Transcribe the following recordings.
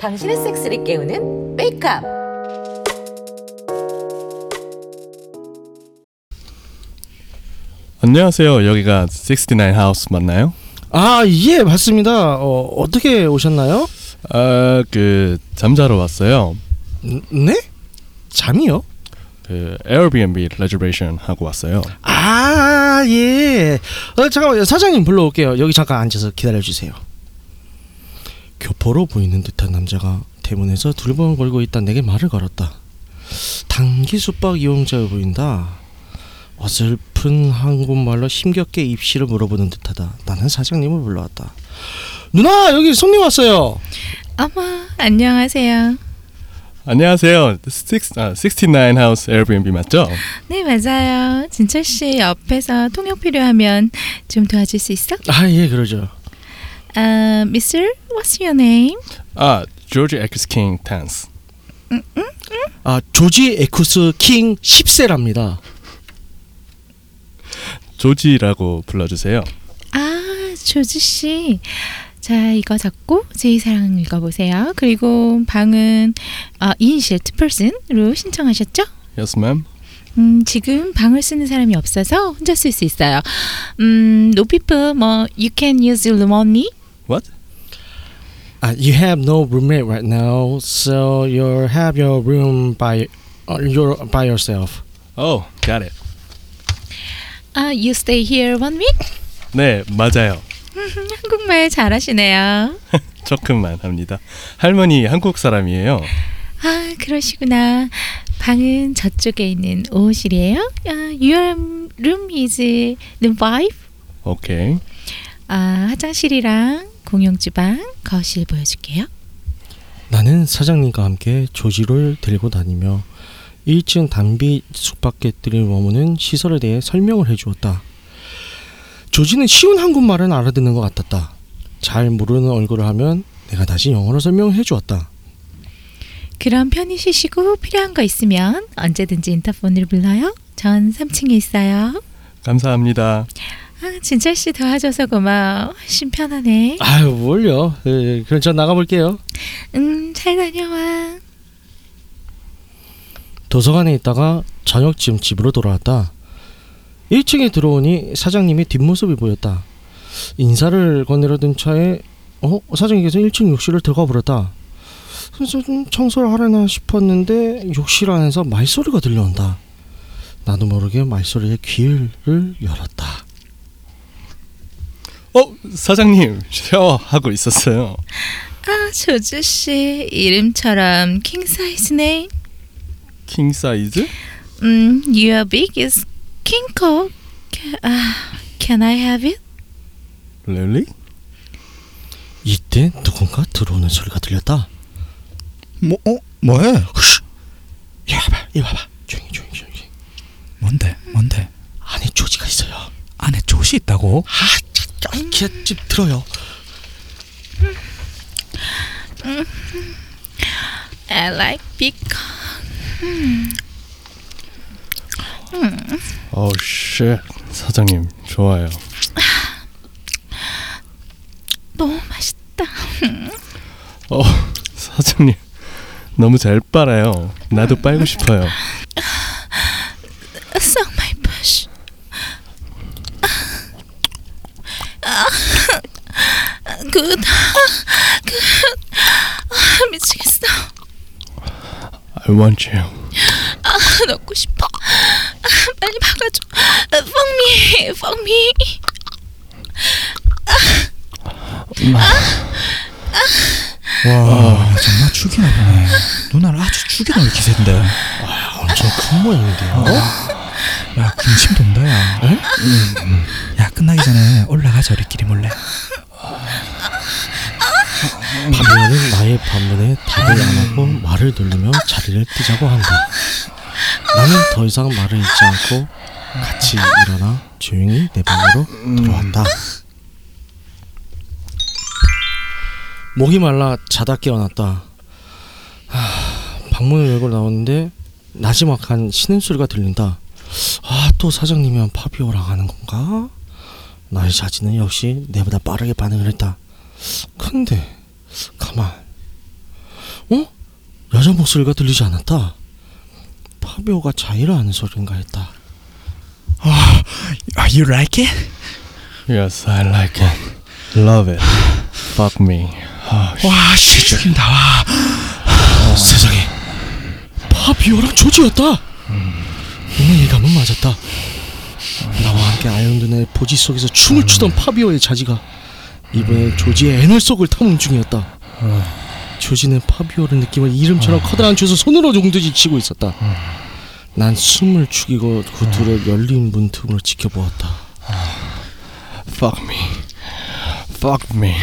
당신의 섹스를 깨우는 wake up. 안녕하세요. 여기가 69 하우스 맞나요? 아, 예, 맞습니다. 어, 어떻게 오셨나요? 아, 그 잠자러 왔어요. 음, 네? 잠이요? 그 에어비앤비 reservation 하고 왔어요. 아, 예. 어, 잠깐만요. 사장님 불러올게요. 여기 잠깐 앉아서 기다려 주세요. 교포로 보이는 듯한 남자가 대문에서 두리번 걸고 있다 내게 말을 걸었다. 단기 숙박 이용자여 보인다. 어설픈 한국말로 힘겹게 입시를 물어보는 듯하다. 나는 사장님을 불러왔다. 누나 여기 손님 왔어요. 어머, 안녕하세요. 안녕하세요. 6, 아, 69 하우스 에어비앤비 맞죠? 네, 맞아요. 진철 씨 옆에서 통역 필요하면 좀 도와줄 수 있어? 아 예 그러죠. 아, Mr. What's your name? 아, 조지 엑스 킹 탄스. 아 조지 에쿠스 킹 10세랍니다. 조지라고 불러주세요. 아, 조지 씨. 자, 이거 적고 제 사랑 읽어보세요. 그리고 방은 어, 이니셜 투퍼슨으로 신청하셨죠? Yes, ma'am. 음, 지금 방을 쓰는 사람이 없어서 혼자 쓸 수 있어요. 음, no people, 뭐, you can use room only. What? 아 you have no roommate right now, so you have your room by uh, your by yourself. Oh, got it. 아, you stay here one week? 네, 맞아요. 한국말 잘하시네요. 조금만 합니다. 할머니 한국 사람이에요. 아, 그러시구나. 방은 저쪽에 있는 5호실이에요. 아, your room is room 5. 오케이. 아, 화장실이랑 공용 주방, 거실 보여줄게요. 나는 사장님과 함께 조지를 데리고 다니며 1층 단비 숙박객들이 머무는 시설에 대해 설명을 해주었다. 조지는 쉬운 한국말은 알아듣는 것 같았다. 잘 모르는 얼굴을 하면 내가 다시 영어로 설명해 주었다. 그럼 편히 쉬시고 필요한 거 있으면 언제든지 인터폰을 불러요. 전 3층에 있어요. 감사합니다. 아, 진철 씨 도와줘서 고마워. 훨씬 편하네. 아유 뭘요? 예, 그럼 저 나가볼게요. 음, 잘 다녀와. 도서관에 있다가 저녁쯤 집으로 돌아왔다. 1층에 들어오니 사장님의 뒷모습이 보였다. 인사를 건네려던 차에 어 사장님께서 1층 욕실을 들어가 버렸다. 그래서 좀 청소를 하려나 싶었는데 욕실 안에서 말소리가 들려온다. 나도 모르게 말소리에 귀를 열었다. 어, 사장님 샤워하고 있었어요. 아, 조주 씨 이름처럼 킹 사이즈네. 킹 사이즈? 음, your big is king coke. 아, can I have it? Really? 이때 누군가 들어오는 소리가 들렸다. 뭐, 어? 뭐해? 후 이리 와봐, 이리 와봐. 조용히, 조용히, 조용히. 뭔데? 뭔데? 안에 조지가 있어요. 안에 조시 있다고? 아, 자, 이렇게 집 들어요. I like big coke. 어, 쉣. 사장님 좋아요. 너무 맛있다. 어, 사장님 너무 잘 빨아요. 나도 빨고 싶어요. Suck my. Good. 아, 미치겠어. I want you. 아, 넣고 싶어. 아, 빨리 박아줘. Fuck me. Fuck me. 와, 정말 죽이나 보네. 누나를 아주 죽여놓을 기세인데. 엄청 큰 모양인데요. 야, 군침 돈다, 야. 음, 야, 끝나기 전에 올라가자, 우리끼리 몰래. 반면은 나의 반문에 답을 안 하고 말을 돌리며 자리를 뜨자고 한다. 나는 더 이상 말을 잇지 않고 같이 일어나 조용히 내 방으로 들어왔다. 목이 말라 자다 깨어났다. 하, 방문을 열고 나오는데 나지막한 신음 소리가 들린다. 아, 또 사장님이랑 팝이 오라가는 건가? 나의 자지는 역시 내보다 빠르게 반응을 했다. 근데 가만, 어? 여자 목소리가 들리지 않았다. 파비오가 자이라 하는 소리인가 했다. Oh, you like it? Yes, I like it. Love it. Fuck me. 아, 와, 씨 죽인다. 와. 세상에 파비오랑 조지였다. 내 예감은 맞았다. 나와 함께 아이언드의 보지 속에서 춤을 추던 파비오의 자지가 이번에 조지의 anal 속을 탐험 중이었다. 조지는 파비오를 느끼며 이름처럼 커다란 좆을 손으로 용두질 치고 있었다. 난 숨을 죽이고 그 둘을 열린 문틈으로 지켜보았다. fuck me. Fuck me.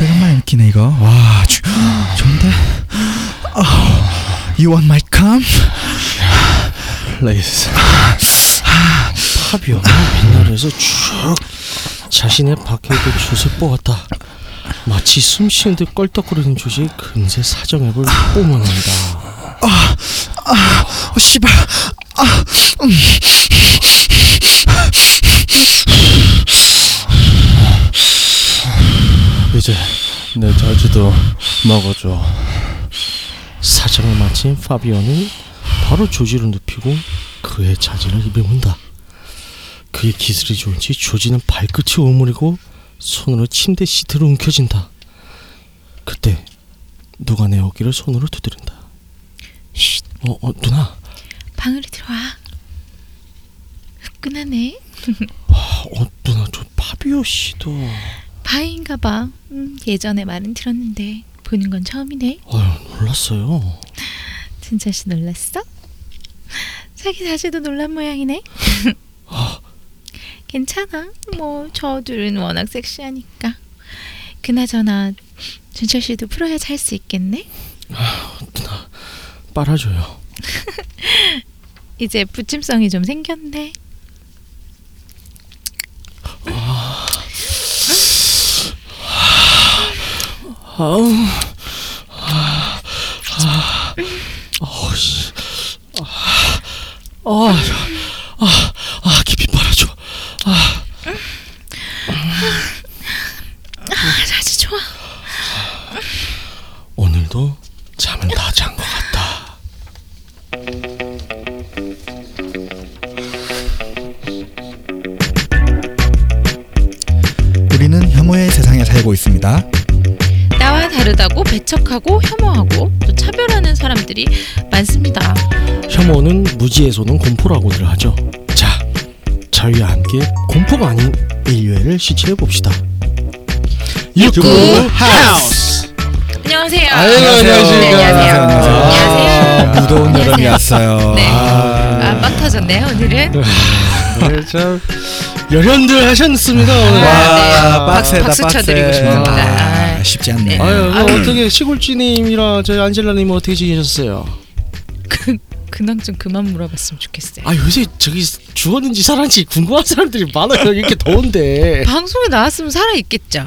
오래간만에 느끼네 이거. 와, 주, 좋은데. Oh, you want my cum? Please. 파비오가 뱃날에서 쭉 자신의 밖에 있던 슛을 뽑았다. 마치 숨 쉬는 듯 껄떡거리는 조지의 금세 사정액을 뿜어낸다. 어, 씨발. 이제 내 자지도 먹어줘. 사정을 마친 파비오는 바로 조지를 눕히고 그의 자질을 입에 문다. 그의 기술이 좋은지 조지는 발끝이 오므리고 손으로 침대 시트로 움켜진다. 그때 누가 내 어깨를 손으로 두드린다. 쉿, 어, 어 누나. 방으로 들어와. 후끈하네. 어 누나 저 파비오 씨도. 바인가 봐. 음, 예전에 말은 들었는데 보는 건 처음이네. 어휴 놀랐어요. 진짜 씨 놀랐어? 자기 자신도 놀란 모양이네. 괜찮아. 뭐 저둘은 워낙 섹시하니까. 그나저나 준철 씨도 풀어야지 할수 있겠네. 누나 빨아줘요. 이제 부침성이 좀 생겼네. 아우. 아, 아, 아우 씨. 아, 아, 아, 무지에서는 공포라고들 하죠. 자, 저희와 함께 공포가 아닌 인류애를 시치해 봅시다. 육구 하우스. 안녕하세요. 아이고, 안녕하십니까. 네, 안녕하세요. 안녕하세요. 아, 무더운 여름이 안녕하세요. 왔어요. 네. 아, 아, 빵 터졌네요, 오늘은. 네, 참 열연들 하셨습니다 오늘. 와. 와, 네, 빡세다, 박수 빡세. 쳐드리고 싶습니다. 아, 아. 쉽지 않네. 네. 아유, 뭐 아유. 어떻게 시골쥐님이랑 저희 안젤라님 어떻게 지내셨어요? 그, 근황 좀 그만 물어봤으면 좋겠어요. 아 요새 저기 죽었는지 살았는지 궁금한 사람들이 많아요. 이렇게 더운데. 방송에 나왔으면 살아 있겠죠.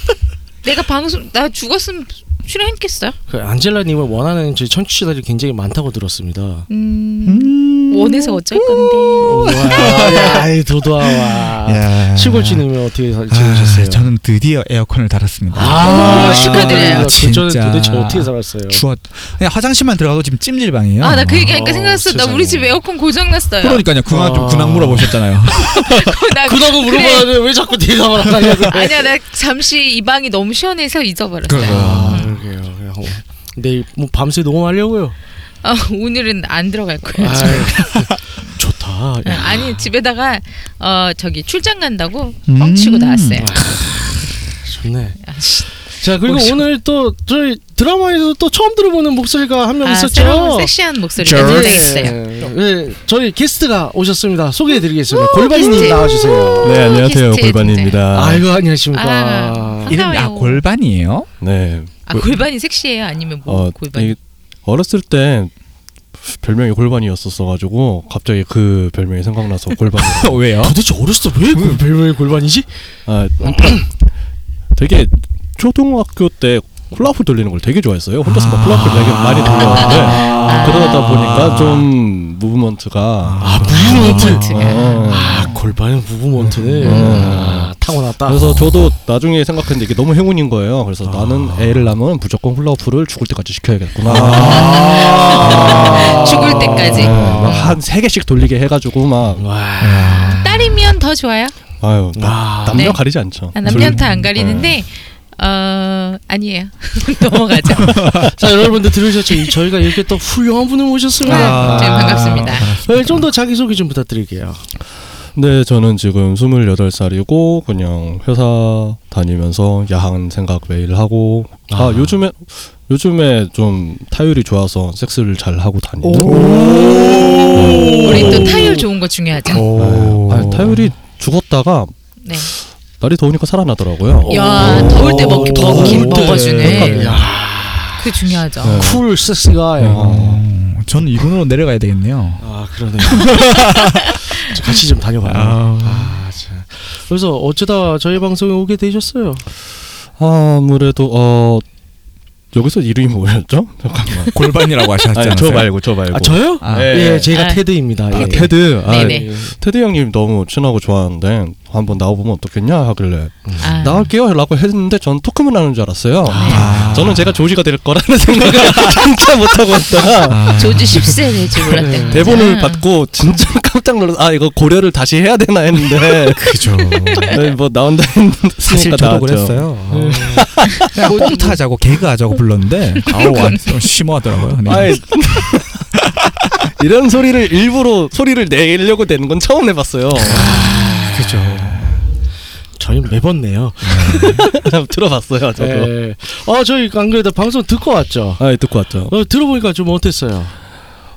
내가 방송, 나 죽었으면 출연했겠어요? 그 안젤라님을 원하는 저희 청취자들이 굉장히 많다고 들었습니다. 음, 원해서 어쩔 건데. 와, 야, 도도아와. 야. 시골쥐님은 어떻게 사- 아, 지내셨어요? 저는 드디어 에어컨을 달았습니다. 아, 오, 축하드려요. 그전에 진짜. 도대체 어떻게 살았어요? 추웠. 그냥 화장실만 들어가도 지금 찜질방이에요. 아, 나 그 얘기하니까 어, 생각났어. 나 세상에. 우리 집 에어컨 고장 났어요. 그러니까요. 근황 좀 아. 근황 물어보셨잖아요. 나 그래. 물어봤는데 왜 자꾸 대답을 안 하냐고. 아니야, 나 잠시 이 방이 너무 시원해서 잊어버렸어요. 아, 그러게요. 그냥 어, 내일 뭐 밤새 녹음하려고요. 아, 오늘은 안 들어갈 거예요. 아, 좋다. 야. 아니 집에다가 어 저기 출장 간다고 음. 뻥치고 나왔어요. 좋네. 아, 씨. 자 그리고 멋있어. 오늘 또 저희 드라마에서 또 처음 들어보는 목소리가 한 명 아, 있었죠. 새로운 섹시한 목소리가 저- 등장했어요. 네, 저희 게스트가 오셨습니다. 소개해드리겠습니다. 골반이님 게스트. 나와주세요. 네, 안녕하세요. 골반입니다. 아이고 안녕하십니까. 아, 이름 아 반가워요. 골반이에요? 네. 아 골반이 섹시해요? 아니면 뭐 어, 골반? 이 어렸을 때 별명이 골반이었었어 가지고 갑자기 그 별명이 생각나서 골반이라고. 왜요? 도대체 어렸을 때왜그 별명이 골반이지? 아, 되게 초등학교 때 훌라후프 돌리는 걸 되게 좋아했어요. 혼자서 막 훌라후프 되게 많이 돌렸는데 아. 그러다 보니까 좀 무브먼트가 아 무브먼트가. 어. 아 골반은 무브먼트네. 음. 아, 타고났다. 그래서 저도 나중에 생각했는데 이게 너무 행운인 거예요. 그래서 나는 애를 낳으면 무조건 훌라후프를 죽을 때까지 시켜야겠구나. 아. 죽을 때까지. 한세 개씩 돌리게 해가지고 막 와. 딸이면 더 좋아요. 아유 나- 아. 남녀 네. 가리지 않죠. 아, 남녀타 안 둘- 가리는데 어 아니에요. 넘어가죠. 자 여러분들 들으셨죠? 이- 저희가 이렇게 또 훌륭한 분을 모셨습니다. 아. 네, 반갑습니다. 네, 좀 더 자기 소개 좀 부탁드릴게요. 네, 저는 지금 28살이고 그냥 회사 다니면서 야한 생각 매일 하고 아, 아. 요즘에 요즘에 좀 타율이 좋아서 섹스를 잘 하고 다니는 우리 또 타율 좋은 거 중요하죠. 네. 아, 타율이 죽었다가 네. 날이 더우니까 살아나더라고요. 야 더울 때 먹기 먹기 때. 먹어주네. 야. 그게 중요하죠. 네. cool sexy가. 어, 저는 이군으로 내려가야 되겠네요. 아 그러네. 자, 같이 좀 다녀봐요. 아. 아, 참. 그래서 어쩌다 저희 방송에 오게 되셨어요? 아무래도 어 여기서 이름이 뭐였죠? 잠깐만. 골반이라고 하셨잖아요. 아니, 저 말고 저 말고. 아 저요? 아. 예. 예, 제가 아. 테드입니다. 아, 예. 테드. 아, 네네. 예. 테드 형님 너무 친하고 좋아하는데 한번 나와보면 어떻겠냐 하길래 아. 나갈게요라고 했는데 전 토크만 하는 줄 알았어요. 아. 저는 제가 조지가 될 거라는 생각을 진짜 못하고 있다가 아. 조지 10세 될줄 몰랐던 네. 거죠. 대본을 받고 진짜 깜짝 놀라서 아 이거 고려를 다시 해야 되나 했는데 그죠. 네, 뭐 나온다 했는데 사실 나왔죠. 저도 그랬어요. 그냥 꽁타자고 개그하자고 불렀는데 아우 안 심오하더라고요. 네. 아이, 이런 소리를 일부러 소리를 내려고 되는 건 처음 해봤어요. 그죠. 저희 매번 내요. 들어봤어요 저도. 예. 아 저희 안 그래도 방송 듣고 왔죠. 아 듣고 왔죠. 어, 들어보니까 좀 어땠어요?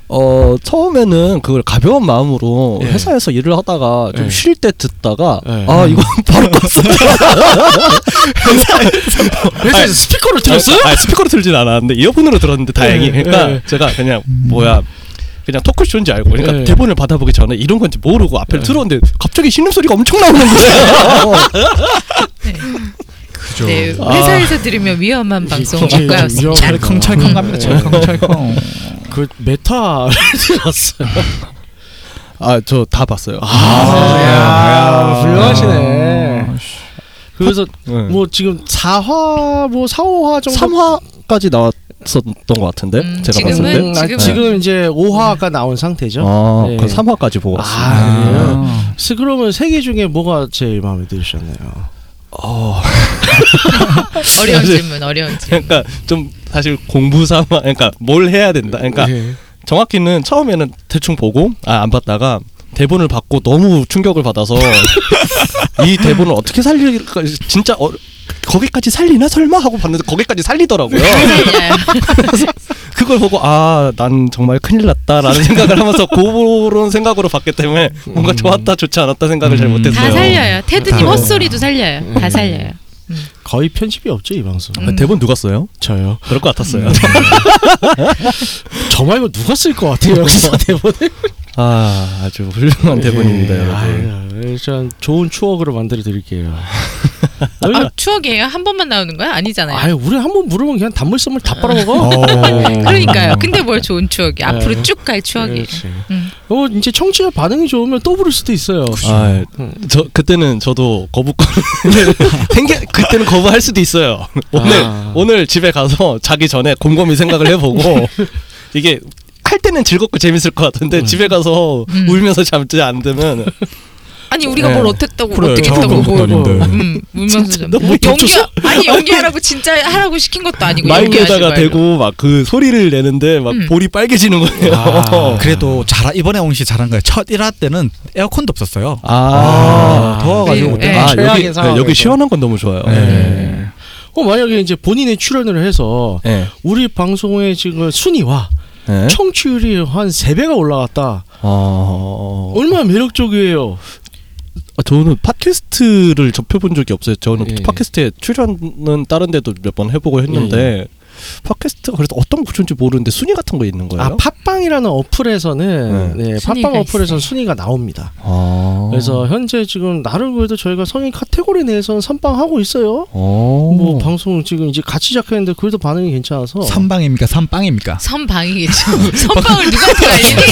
어 처음에는 그걸 가벼운 마음으로 예. 회사에서 일을 하다가 좀 예. 쉴때 듣다가 예. 아 이거 바로 껐어요. 회사에서 스피커를 틀었어요? 아 스피커로 틀진 않았는데 이어폰으로 들었는데 다행히. 예, 그러니까 예. 제가 그냥 뭐야. 그냥 토크쇼인지 알고 그러니까 예. 대본을 받아보기 전에 이런 건지 모르고 앞에 예. 들었는데 갑자기 신음 소리가 엄청 나오는 거예요. 그죠. 네, 아. 회사에서 들으면 위험한 방송 국가였습니다. 좀 위험하다. 찰컹찰컹 갑니다. 예. 찰컹찰컹. 그 메타 들었어요. 아 저 다 봤어요. 아, 야, 훌륭하시네. 아, 그래서 네. 뭐 지금 4화 뭐 4, 5화 정도 3화까지 나왔었던 것 같은데 음, 제가 지금은? 봤을 때. 음, 아, 지금은? 지금 이제 5화가 나온 상태죠. 아, 네. 그 3화까지 보고. 아, 그래요? 아. 그래서 그러면 세개 중에 뭐가 제일 마음에 드셨나요? 어, 어려운 사실- 질문, 어려운 질문. 그러니까 좀 사실 공부 삼아, 그러니까 뭘 해야 된다. 그러니까 예. 정확히는 처음에는 대충 보고 아 안 봤다가 대본을 받고 너무 충격을 받아서 이 대본을 어떻게 살릴까 진짜 어, 거기까지 살리나 설마 하고 봤는데 거기까지 살리더라고요. 살려요. 그걸 보고 아 난 정말 큰일 났다라는 생각을 하면서 그런 생각으로 봤기 때문에 뭔가 좋았다 좋지 않았다 생각을 잘 음. 못했어요. 다 살려요. 테드님 다- 헛소리도 살려요. 다 살려요. 거의 편집이 없죠 이 방송. 음. 아, 대본 누가 써요? 저요. 그럴 것 같았어요. 저 말고 누가 쓸 것 같아요 여기서 대본을. 아 아주 훌륭한 대본입니다, 예. 여러분. 아유, 일단 좋은 추억으로 만들어 드릴게요. 아, 추억이에요? 한 번만 나오는 거야? 아니잖아요. 아유 우리 한 번 물으면 그냥 단물 썸을 다 빨아먹어. 어. 그러니까요. 근데 뭘 좋은 추억이? 앞으로 네. 쭉갈 추억이에요. 그렇지. 음. 어 이제 청취자 반응이 좋으면 또 부를 수도 있어요. 아, 음. 저 그때는 저도 거부권 생겨 그때는 거부할 수도 있어요. 오늘 아. 오늘 집에 가서 자기 전에 곰곰이 생각을 해보고 이게 할 때는 즐겁고 재밌을 것 같은데 음. 집에 가서 음. 울면서 잠지 안 되면 아니 우리가 네. 뭘 어땠다고 그래, 어떻게 했다고 뭐. 음. 너무 연기? 아니 연기하라고 진짜 하라고 시킨 것도 아니고 마이크에다가 말고. 대고 막 그 소리를 내는데 막 음. 볼이 빨개지는 거예요. 아. 그래도 잘 이번에 옹씨 잘한 거예요. 첫 1화 때는 에어컨도 없었어요. 아, 아, 더워가지고 네. 아 최악의 여기 상황에서. 여기 시원한 건 너무 좋아요. 네. 어 만약에 이제 본인의 출연을 해서 네. 우리 방송의 지금 순위와 네. 청취율이 한 3배가 올라갔다. 어... 얼마나 매력적이에요. 아, 저는 팟캐스트를 접해본 적이 없어요. 저는 예. 팟캐스트에 출연은 다른 데도 몇 번 해보고 했는데 팟캐스트가 그래서 어떤 구조인지 모르는데 순위 같은 거 있는 거예요? 아 팟빵이라는 어플에서는 네, 순위가 팟빵 어플에서는 있어요. 순위가 나옵니다. 아. 그래서 현재 지금 나름 그래도 저희가 성인 카테고리 내에서는 선빵하고 있어요. 어. 뭐 방송 지금 이제 같이 시작했는데 그래도 반응이 괜찮아서 선방입니까? 선빵입니까? 선방이겠죠. 선방을 누구한테 알리니?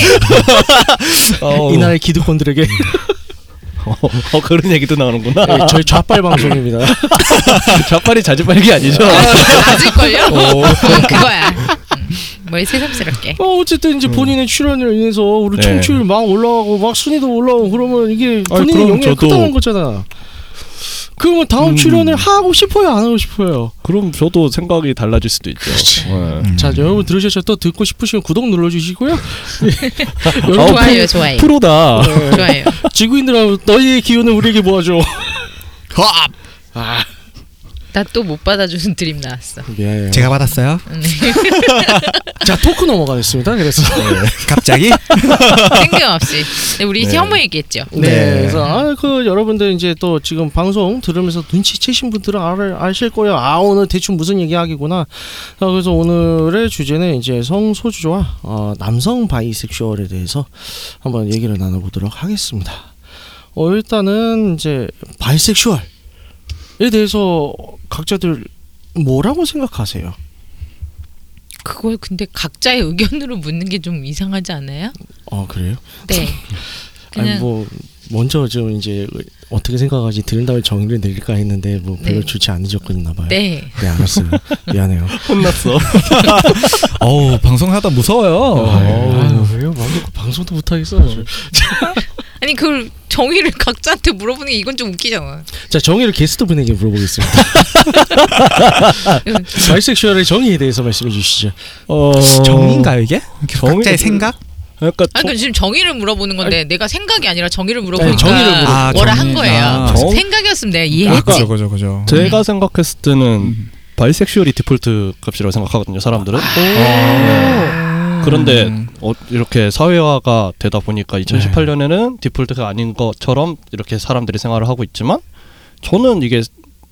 어, 이 나라의 기득권들에게 어, 어, 그런 얘기도 나오는구나. 네, 저희 좌빨 방송입니다. 좌빨이 자주빨기 아니죠? 아직걸요? 어. 응, 그거야. 응. 뭘 새삼스럽게. 어, 어쨌든 이제 본인의 출연으로 인해서 우리 네. 청취율 막 올라가고 막 순위도 올라오고 그러면 이게 아니, 본인의 그럼 영향이 저도- 크다는 거잖아. 그러면 다음 음. 출연을 하고 싶어요, 안 하고 싶어요? 그럼 저도 생각이 달라질 수도 있죠. 네. 음. 자, 여러분 들으셨죠? 또 듣고 싶으시면 구독 눌러주시고요. 네. 어, 좋아요, 좋아요. 프로다. 좋아요. 지구인들아, 너희의 기운을 우리에게 모아줘. 아, 나 또 못 받아주는 드림 나왔어. 미안해요. 제가 받았어요. 네. 자, 토크 넘어가겠습니다. 그래서 갑자기? 뜬금없이. 네, 우리 네. 혐오 얘기했죠. 네, 네. 그래서 아, 그 여러분들 이제 또 지금 방송 들으면서 눈치채신 분들은 알, 아실 거예요. 아 오늘 대충 무슨 얘기하기구나. 자, 그래서 오늘의 주제는 이제 성소주와 어, 남성 바이섹슈얼에 대해서 한번 얘기를 나눠보도록 하겠습니다. 어, 일단은 이제 바이섹슈얼에 대해서 각자들 뭐라고 생각하세요? 그걸 근데 각자의 의견으로 묻는 게 좀 이상하지 않아요? 어 그래요? 네. 아니 뭐 먼저 좀 이제 어떻게 생각하지 들은 다음에 정의를 내릴까 했는데 뭐 별로 네. 좋지 않은 접근이나 봐요. 네. 네 알았어요. 미안해요. 혼났어. 어우 방송하다 무서워요. 아유, 왜요? 방송도 못하겠어. 아니 그걸 정의를 각자한테 물어보는 게 이건 좀 웃기잖아. 자 정의를 게스트 분에게 물어보겠습니다. 응. 바이섹슈얼의 정의에 대해서 말씀해 주시죠. 어... 정인가요 이게? 각자의 좀- 생각? 그러니까 아, 그럼 지금 정의를 물어보는 건데 내가 생각이 아니라 정의를 아니, 물어보니까 정의를 물어- 아, 뭐라 정의. 한 거예요. 아. 정- 생각이었으면 내가 이해했지. 아까- 그죠 그죠 그죠. 제가 생각했을 때는 음. bisexual이 default 값이라고 생각하거든요. 사람들은. 아. 그런데 음. 어, 이렇게 사회화가 되다 보니까 2018년에는 default가 아닌 것처럼 이렇게 사람들이 생활을 하고 있지만 저는 이게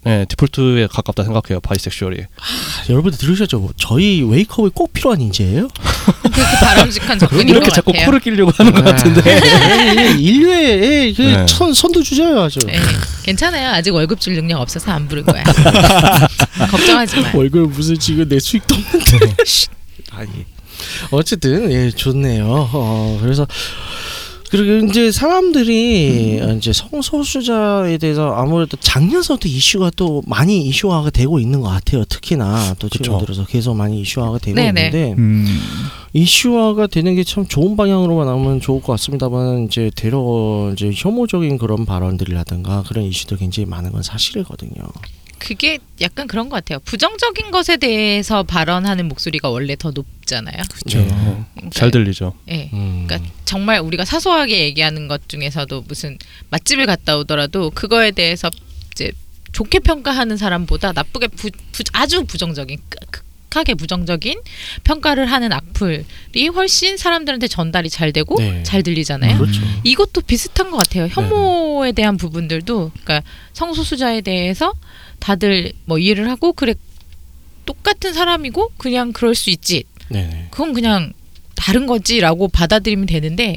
네, default에 가깝다 생각해요. bisexual이. 아, 여러분들 들으셨죠? 뭐 저희 wake up이 꼭 필요한 인재예요? 그게 바람직한 접근인 이렇게 것 자꾸 같아요. 코를 끼려고 하는 것 같은데. 네, 인류의 그 네. 선, 선두 주자예요 아주. 네, 괜찮아요. 아직 월급 줄 능력 없어서 안 부른 거야. 걱정하지 마. 월급 무슨 지금 내 수익도 없는데. 아니. 어쨌든 예 좋네요. 어, 그래서 그리고 이제 사람들이 이제 성소수자에 대해서 아무래도 작년서부터 이슈가 또 많이 이슈화가 되고 있는 것 같아요. 특히나 또. 최근 들어서 계속 많이 이슈화가 되고 네네. 있는데 음. 이슈화가 되는 게 참 좋은 방향으로만 나오면 좋을 것 같습니다만 이제 대러 이제 혐오적인 그런 발언들이라든가 그런 이슈도 굉장히 많은 건 사실이거든요. 그게 약간 그런 것 같아요. 부정적인 것에 대해서 발언하는 목소리가 원래 더 높잖아요. 그죠. 네. 그러니까, 잘 들리죠. 예. 음. 그러니까 정말 우리가 사소하게 얘기하는 것 중에서도 무슨 맛집을 갔다 오더라도 그거에 대해서 이제 좋게 평가하는 사람보다 나쁘게 부, 부- 아주 부정적인 극- 극하게 부정적인 평가를 하는 악플이 훨씬 사람들한테 전달이 잘 되고 네. 잘 들리잖아요. 그렇죠. 이것도 비슷한 것 같아요. 혐오에 대한 부분들도 그러니까 성소수자에 대해서 다들 뭐 이해를 하고 그래 똑같은 사람이고 그냥 그럴 수 있지. 네네. 그건 그냥 다른 거지라고 받아들이면 되는데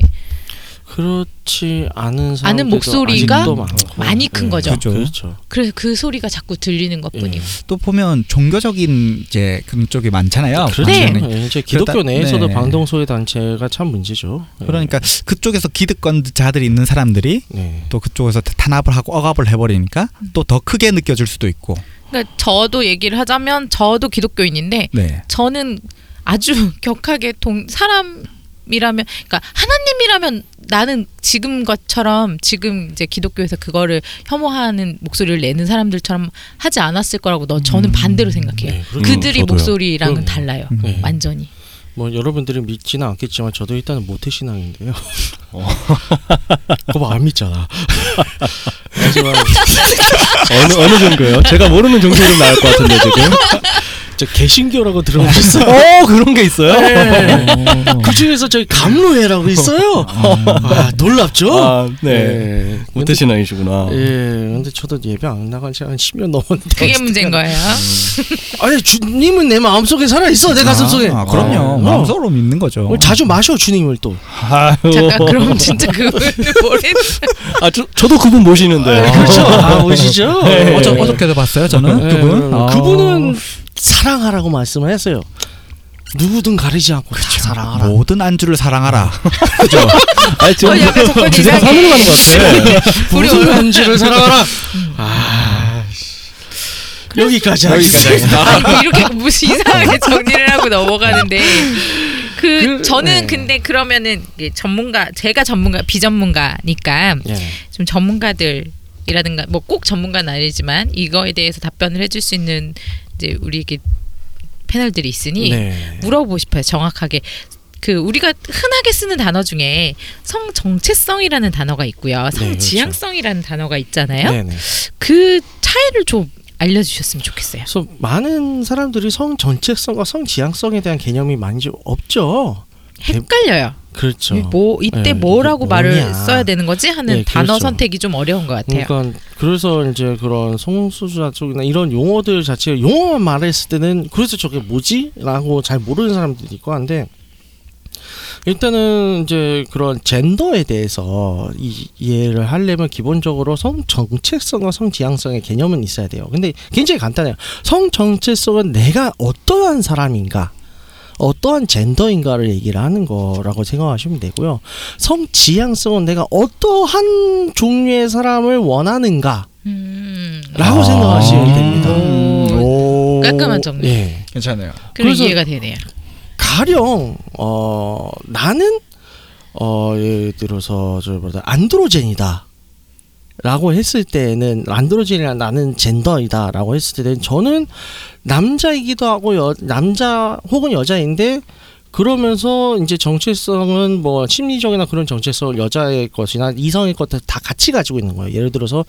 그렇지 않은 아는 사람들도 목소리가 아직도 많고. 많이 큰 네. 거죠. 그죠. 그렇죠. 그래서 그 소리가 자꾸 들리는 예. 것뿐이고 또 보면 종교적인 이제 그런 쪽이 많잖아요. 그렇죠. 네. 예, 이제 기독교 그러다- 내에서도 네. 방동소의 단체가 참 문제죠. 예. 그러니까 그쪽에서 기득권자들이 있는 사람들이 네. 또 그쪽에서 탄압을 하고 억압을 해버리니까 또더 크게 느껴질 수도 있고. 그러니까 저도 얘기를 하자면 저도 기독교인인데 네. 저는 아주 격하게 동 사람 이라면 그러니까 하나님이라면 나는 지금 것처럼 지금 이제 기독교에서 그거를 혐오하는 목소리를 내는 사람들처럼 하지 않았을 거라고 너 저는 음. 반대로 생각해요. 네, 그렇죠. 그들이 저도요. 목소리랑은 그럼요. 달라요. 음. 네. 완전히. 뭐 여러분들이 믿지는 않겠지만 저도 일단은 모태 신앙인데요. 어. 그거 안 믿잖아. 하지만 어느 어느 종교요? 제가 모르는 종교 좀 나올 것 같은데 지금. 저 개신교라고 들어보셨어요? 어 그런 게 있어요? 네. 그 중에서 저희 감로회라고 있어요. 아 놀랍죠? 아, 네. 예. 모태신앙이시구나. 예, 근데 저도 예배 안 나간 지 한 10년 넘었는데. 그게 문제인 거예요. 아니 주님은 내 마음속에 살아 있어 내 가슴 속에. 아, 그럼요. 어. 마음속으로 믿는 거죠. 어, 자주 마셔 주님을 또. 아유. 잠깐 그럼 진짜 그걸 뭐래? 아, 저, 저도 그분 모시는데. 그렇죠. 아 보시죠. 네. 어저 어저께도 봤어요. 저는 예, 그분. 아. 그분은 사랑하라고 말씀을 했어요. 누구든 가리지 않고 다 사랑하라. 모든 안주를 사랑하라. 아니, 지금 어, 약간 접근이 주제가 이상해. 산으로 가는 것 같아. 우리 모든 오늘 안주를 사랑하라. 아 여기까지 하겠습니다. 아, 이거 이렇게 무슨 이상하게 정리를 하고 넘어가는데 그, 그, 저는 네. 근데 그러면은 이게 전문가 제가 전문가 비전문가니까 예. 좀 전문가들이라든가 뭐 꼭 전문가는 아니지만 이거에 대해서 답변을 해줄 수 있는 이제 우리 이게 패널들이 있으니 네. 물어보고 싶어요 정확하게 그 우리가 흔하게 쓰는 단어 중에 성 정체성이라는 단어가 있고요 성 그렇죠. 지향성이라는 단어가 있잖아요 네 네. 그 차이를 좀 알려주셨으면 좋겠어요. 그래서 많은 사람들이 성 전체성과 성 지향성에 대한 개념이 많이 좀 없죠. 헷갈려요. 그렇죠. 뭐 이때 네, 뭐라고 말을 뭐냐. 써야 되는 거지 하는 네, 단어 그렇죠. 선택이 좀 어려운 것 같아요. 그러니까 그래서 이제 그런 성수자 쪽이나 이런 용어들 자체 용어만 말했을 때는 그래서 저게 뭐지라고 잘 모르는 사람들이 있고 한데 일단은 이제 그런 젠더에 대해서 이, 이해를 하려면 기본적으로 성 정체성과 성 지향성의 개념은 있어야 돼요. 근데 굉장히 간단해요. 성 정체성은 내가 어떠한 사람인가 어떠한 젠더인가를 얘기를 하는 거라고 생각하시면 되고요. 성 지향성은 내가 어떠한 종류의 사람을 원하는가라고 음, 생각하시면 됩니다. 오, 깔끔한 정리. 예. 괜찮아요. 그래서- 이해가 되네요. 가령 어 나는 어 예를 들어서 저 뭐다 안드로젠이다. 라고 했을 때는 안드로젠이란 나는 젠더이다 라고 했을 때는 저는 남자이기도 하고 여, 남자 혹은 여자인데 그러면서 이제 정체성은 뭐 심리적이나 그런 정체성을 여자의 것이나 이성의 것들 다 같이 가지고 있는 거예요. 예를 들어서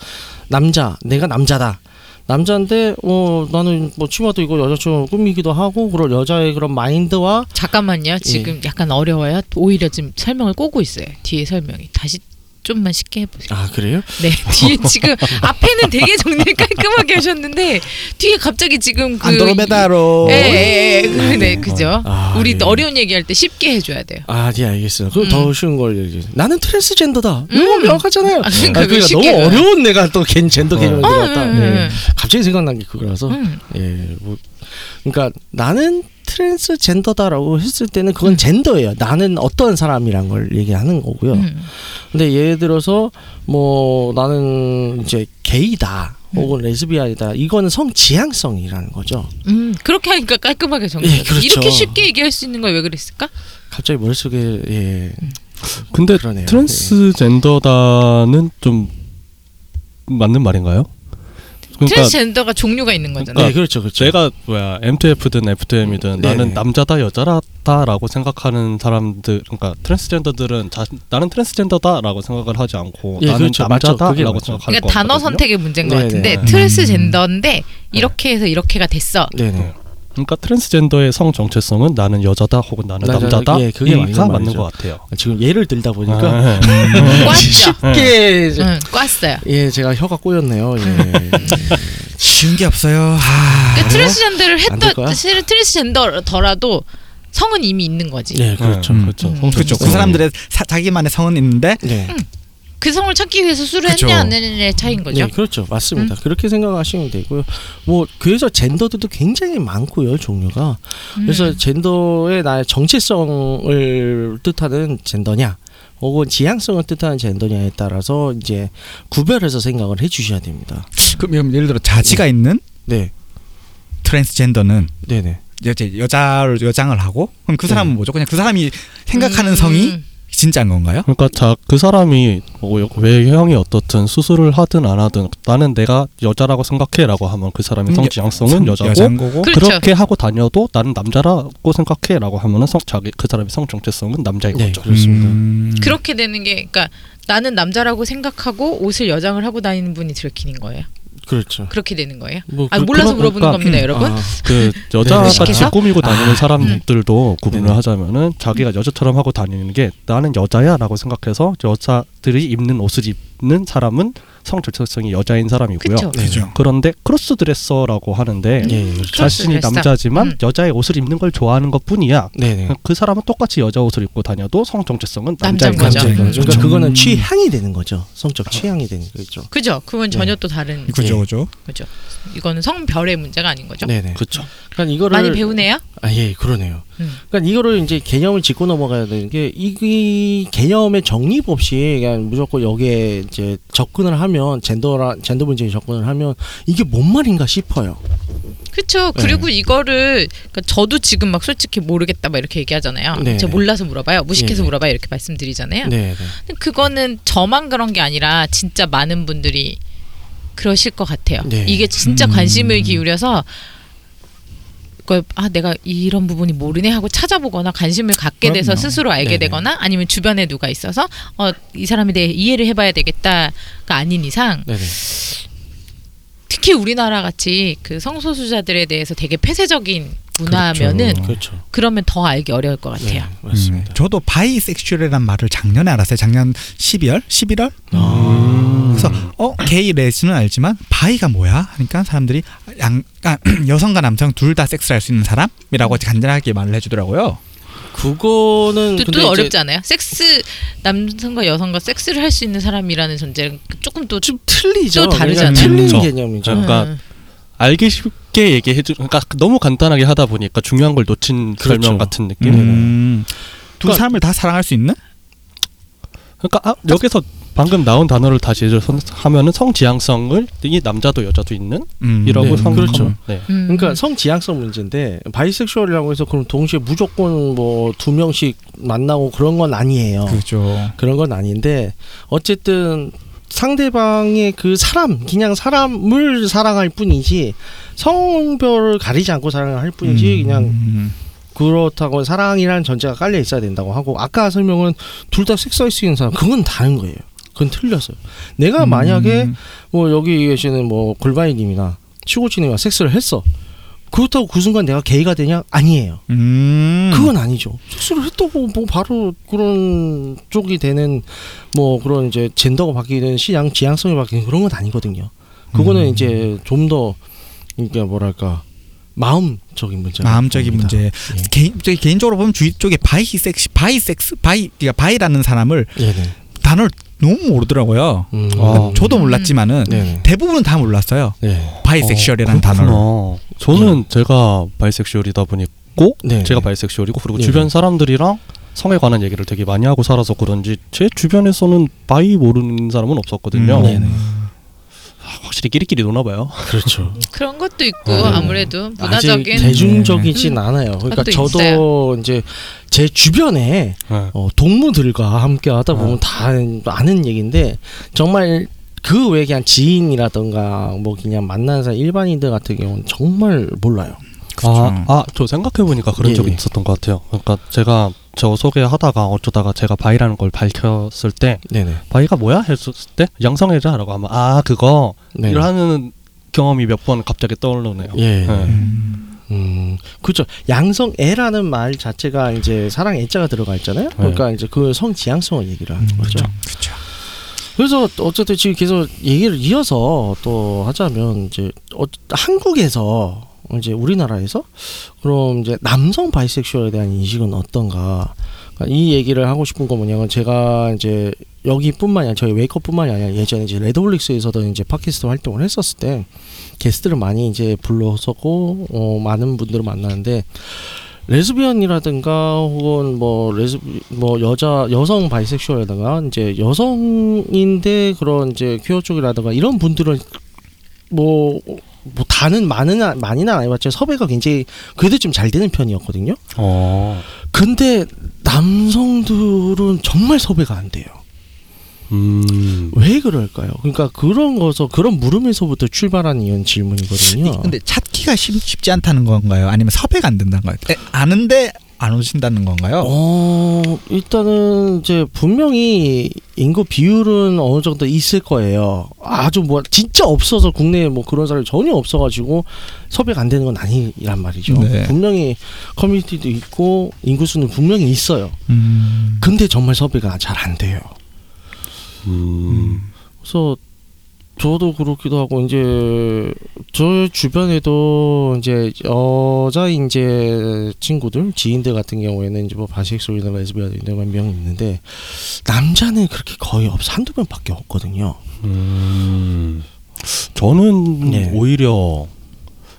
남자 내가 남자다. 남자인데 어 나는 뭐 치마도 이거 여자처럼 꾸미기도 하고 그런 여자의 그런 마인드와 잠깐만요. 지금 약간 어려워요. 오히려 지금 설명을 꼬고 있어요. 뒤에 설명이 다시 좀만 쉽게 해보세요. 아 그래요? 네, 뒤에 지금 앞에는 되게 정리를 깔끔하게 하셨는데 뒤에 갑자기 지금 그 안드로메다로. 예, 그, 네, 그죠. 아, 우리 예. 어려운 얘기할 때 쉽게 해줘야 돼요. 아, 네 알겠어요. 그럼 음. 더 쉬운 걸 얘기해. 나는 트랜스젠더다. 이거 음. 명확하잖아요. 아, 그러니까 아, 그거 그러니까 쉽게 너무 해요. 어려운 내가 또걘 젠더 개념을 어, 들었다. 음, 예. 음. 갑자기 생각난 게 그거라서. 음. 예, 뭐 그러니까 나는 트랜스젠더다라고 했을 때는 그건 음. 젠더예요. 나는 어떤 사람이란 걸 얘기하는 거고요. 음. 근데 예를 들어서 뭐 나는 이제 게이다 음. 혹은 레즈비안이다. 이거는 성 지향성이라는 거죠. 음, 그렇게 하니까 깔끔하게 정리. 예, 그렇죠. 이렇게 쉽게 얘기할 수 있는 걸 왜 그랬을까? 갑자기 머릿속에 예. 근데 그러네요. 트랜스젠더다는 좀 맞는 말인가요? 그러니까 트랜스젠더가 종류가 있는 거잖아요. 네, 그렇죠. 그렇죠. 제가 뭐야 M2F든 F2M이든 네네. 나는 남자다 여자다라고 생각하는 사람들 그러니까 트랜스젠더들은 자, 나는 트랜스젠더다라고 생각을 하지 않고 예, 나는 그렇죠. 맞죠. 그게 남자다라고. 생각할 그러니까 것 단어 같거든요. 선택의 문제인 것 네네. 같은데 음. 트랜스젠더인데 이렇게 해서 이렇게가 됐어. 네 네. 그러니까 트랜스젠더의 성 정체성은 나는 여자다 혹은 나는 맞아요. 남자다 예, 그게 맞는 맞는. 것 같아요. 지금 예를 들다 보니까 아, 꽈죠. 쉽게 응, 꽈어요. 예 제가 혀가 꼬였네요. 예. 쉬운 게 없어요. 아, 그러니까 트랜스젠더를 안 했던? 사실은 트랜스젠더더라도 성은 이미 있는 거지. 네 그렇죠. 음, 그렇죠. 음. 성 그렇죠. 그. 사람들의 사, 자기만의 성은 있는데 네. 그 성을 찾기 위해서 술을 그죠. 했냐 안 했냐의 차이인 거죠. 네 그렇죠 맞습니다. 음. 그렇게 생각하시면 되고요. 뭐 그래서 젠더들도 굉장히 많고요 종류가. 그래서 음. 젠더의 나의 정체성을 뜻하는 젠더냐 혹은 지향성을 뜻하는 젠더냐에 따라서 이제 구별해서 생각을 해주셔야 됩니다. 그럼 예를 들어 자지가 있는 네, 트랜스젠더는 네네. 여자 여자를 여장을 하고 그럼 그 사람은 네. 뭐죠? 그냥 그 사람이 생각하는 음. 성이 진짜인 건가요? 그러니까 자 그 사람이 뭐 외형이 어떻든 수술을 하든 안 하든 나는 내가 여자라고 생각해라고 하면 그 사람의 성 여- 지향성은 성- 여자고 여자인 거고 그- 그렇죠. 그렇게 하고 다녀도 나는 남자라고 생각해라고 하면은 성 자기 그 사람의 성 정체성은 남자인 네, 거죠. 그렇습니다. 음. 그렇게 되는 게 그러니까 나는 남자라고 생각하고 옷을 여장을 하고 다니는 분이 들키는 거예요. 그렇죠. 그렇게 되는 거예요? 뭐 아 그- 몰라서 그런- 물어보는 그러니까- 겁니다, 여러분. 아, 그 네, 여자같이 의식해서? 꾸미고 다니는 아, 사람들도 구분을 네네. 하자면은 자기가 여자처럼 하고 다니는 게 나는 여자야라고 생각해서 여자들이 입는 옷을 입는 사람은 성 정체성이 여자인 사람이고요. 그쵸. 네네. 그죠. 그런데 cross dresser라고 하는데 예, 그렇죠. 자신이 cross dresser. 남자지만 음. 여자의 옷을 입는 걸 좋아하는 것뿐이야. 네네. 그 사람은 똑같이 여자 옷을 입고 다녀도 성 정체성은 남자인 남자인 거죠. 거죠. 남자인 거죠. 그러니까 음. 그거는 취향이 되는 거죠. 성적 취향이 되는 거죠. 그죠? 그건 전혀 네. 또 다른 그죠 그죠. 거죠. 이거는 성별의 문제가 아닌 거죠. 네네. 그렇죠. 그러니까 이거를 많이 배우네요. 아, 예, 그러네요. 음. 그러니까 이거를 이제 개념을 짚고 넘어가야 되는 게 이, 이 개념의 정립 없이 그냥 무조건 여기에 이제 접근을 하면 젠더라 젠더 문제에 접근을 하면 이게 뭔 말인가 싶어요. 그렇죠. 네. 그리고 이거를 그러니까 저도 지금 막 솔직히 모르겠다 막 이렇게 얘기하잖아요. 네. 제가 몰라서 물어봐요. 무식해서 네. 물어봐요. 이렇게 말씀드리잖아요. 네, 네. 근데 그거는 저만 그런 게 아니라 진짜 많은 분들이 그러실 것 같아요. 네. 이게 진짜 음. 관심을 기울여서 그 걸 아 내가 이런 부분이 모르네 하고 찾아보거나 관심을 갖게 돼서 그럼요. 스스로 알게 네네. 되거나 아니면 주변에 누가 있어서 어 이 사람에 대해 이해를 해봐야 되겠다가 아닌 이상 네, 네. 특히 우리나라 같이 그 성소수자들에 대해서 되게 폐쇄적인 문화면은 그렇죠. 그렇죠. 그러면 더 알기 어려울 것 같아요. 네, 맞습니다. 음, 저도 bisexual이란 말을 작년에 알았어요. 작년 12월, 11월. 아. 그래서 어 게이 레즈는 알지만 bi가 뭐야? 하니까 사람들이 양 아, 여성과 남성 둘 다 섹스를 할 수 있는 사람이라고 간단하게 말을 해주더라고요. 그거는 또, 또 어렵지 않아요? 섹스 남성과 여성과 섹스를 할 수 있는 사람이라는 존재는 조금 또 좀 틀리죠. 또 다르잖아요. 그러니까 틀린. 개념이죠. 그러니까 음. 알기 쉽 게 얘기해 주 그러니까 너무 간단하게 하다 보니까 중요한 걸 놓친 그렇죠. 설명 같은 느낌. 음, 두 그러니까- 사람을 다 사랑할 수 있는? 그러니까 아, 여기서 방금 나온 단어를 다시 하면은 성지향성을 이 남자도 여자도 있는 음, 이라고 네, 성 그렇죠. 네. 음. 그러니까 성지향성 문제인데 바이섹슈얼이라고 해서 그럼 동시에 무조건 뭐 두 명씩 만나고 그런 건 아니에요. 그렇죠. 그런 건 아닌데 어쨌든 상대방의 그 사람 그냥 사람을 사랑할 뿐이지 성별을 가리지 않고 사랑을 할 뿐이지 그냥 음, 그렇다고 사랑이라는 전제가 깔려 있어야 된다고 하고 아까 설명은 둘 다 섹스할 수 있는 사람 그건 다른 거예요. 그건 틀렸어요. 내가 만약에 음, 뭐 여기 계시는 뭐 골반이님이나 시고치님이랑 섹스를 했어. 그렇다고 그 순간 내가 게이가 되냐? 아니에요. 음, 그건 아니죠. 섹스를 했다고 뭐 바로 그런 쪽이 되는 뭐 그런 이제 젠더가 바뀌는 시양 지향성이 바뀌는 그런 건 아니거든요. 그거는 음. 이제 좀 더 이게 뭐랄까 마음적인 문제. 마음적인 문제. 예. 개인 개인적으로 보면 주위 쪽에 바이섹스, 바이섹스, 바이 그러니까 바이라는 사람을 네네. 단어를 너무 모르더라고요. 음. 아. 저도 몰랐지만은 네네. 대부분은 다 몰랐어요. 네. bisexual이라는 어, 단어를. 저는 제가 bisexual이다 보니고 네. 제가 bisexual이고 그리고 네. 주변 사람들이랑 성에 관한 얘기를 되게 많이 하고 살아서 그런지 제 주변에서는 bi 모르는 사람은 없었거든요. 음. 아, 확실히 끼리끼리 노나 봐요. 그렇죠. 그런 것도 있고 네. 아무래도 아직 문화적인 대중적이진 음. 않아요. 그러니까 그것도 저도 이제 제 주변에 네. 어, 동무들과 함께 하다 보면 어. 다 아는 얘기인데 정말 그 외에 그냥 지인이라던가 뭐 그냥 만나는 사람 일반인들 같은 경우는 정말 몰라요. 아, 아, 저 생각해 보니까 그런 예, 적이 예. 있었던 것 같아요. 그러니까 제가 저 소개하다가 어쩌다가 제가 bi라는 걸 밝혔을 때 네네. bi가 뭐야 했을 때 양성애자라고 하면 아 그거 네. 이러는 경험이 몇 번 갑자기 떠오르네요. 예. 네. 음, 음, 그렇죠. 양성애라는 말 자체가 이제 사랑 애자가 들어가 있잖아요. 그러니까 이제 그 성 지향성을 얘기를 하는 음, 거죠. 그렇죠. 그래서 어쨌든 지금 계속 얘기를 이어서 또 하자면 이제 어, 한국에서 이제 우리나라에서 그럼 이제 남성 바이섹슈얼에 대한 인식은 어떤가? 그러니까 이 얘기를 하고 싶은 거 뭐냐면 제가 이제 여기뿐만이 아니라 저희 웨이크업뿐만이 아니라 예전에 이제 레드홀릭스에서도 이제 팟캐스트 활동을 했었을 때 게스트를 많이 이제 불러서고 어, 많은 분들을 만나는데 레즈비언이라든가 혹은 뭐 레즈 뭐 여자 여성 bisexual이라든가 이제 여성인데 그런 이제 퀴어 쪽이라든가 이런 분들은 뭐, 뭐 다는 많은 많이는 안 해봤지만 섭외가 굉장히 그래도 좀 잘 되는 편이었거든요. 어. 근데 남성들은 정말 섭외가 안 돼요. 음. 왜 그럴까요? 그러니까 그런 거서 그런 물음에서부터 출발한 이런 질문이거든요. 이- 근데 찾기가 쉽, 쉽지 않다는 건가요? 아니면 섭외가 안 된다는 거예요? 에, 아는데 안 오신다는 건가요? 어 일단은 이제 분명히 인구 비율은 어느 정도 있을 거예요. 아주 뭐 진짜 없어서 국내에 뭐 그런 사람이 전혀 없어가지고 섭외가 안 되는 건 아니란 말이죠. 네. 분명히 커뮤니티도 있고 인구 수는 분명히 있어요. 음. 근데 정말 섭외가 잘 안 돼요. 음. 그래서 저도 그렇기도 하고 이제 저 주변에도 이제 여자 이제 친구들 지인들 같은 경우에는 이제 뭐 바섹슈얼이나 레즈비언인데 몇명 있는데 남자는 그렇게 거의 없어 한두 명밖에 없거든요. 음. 저는 네. 오히려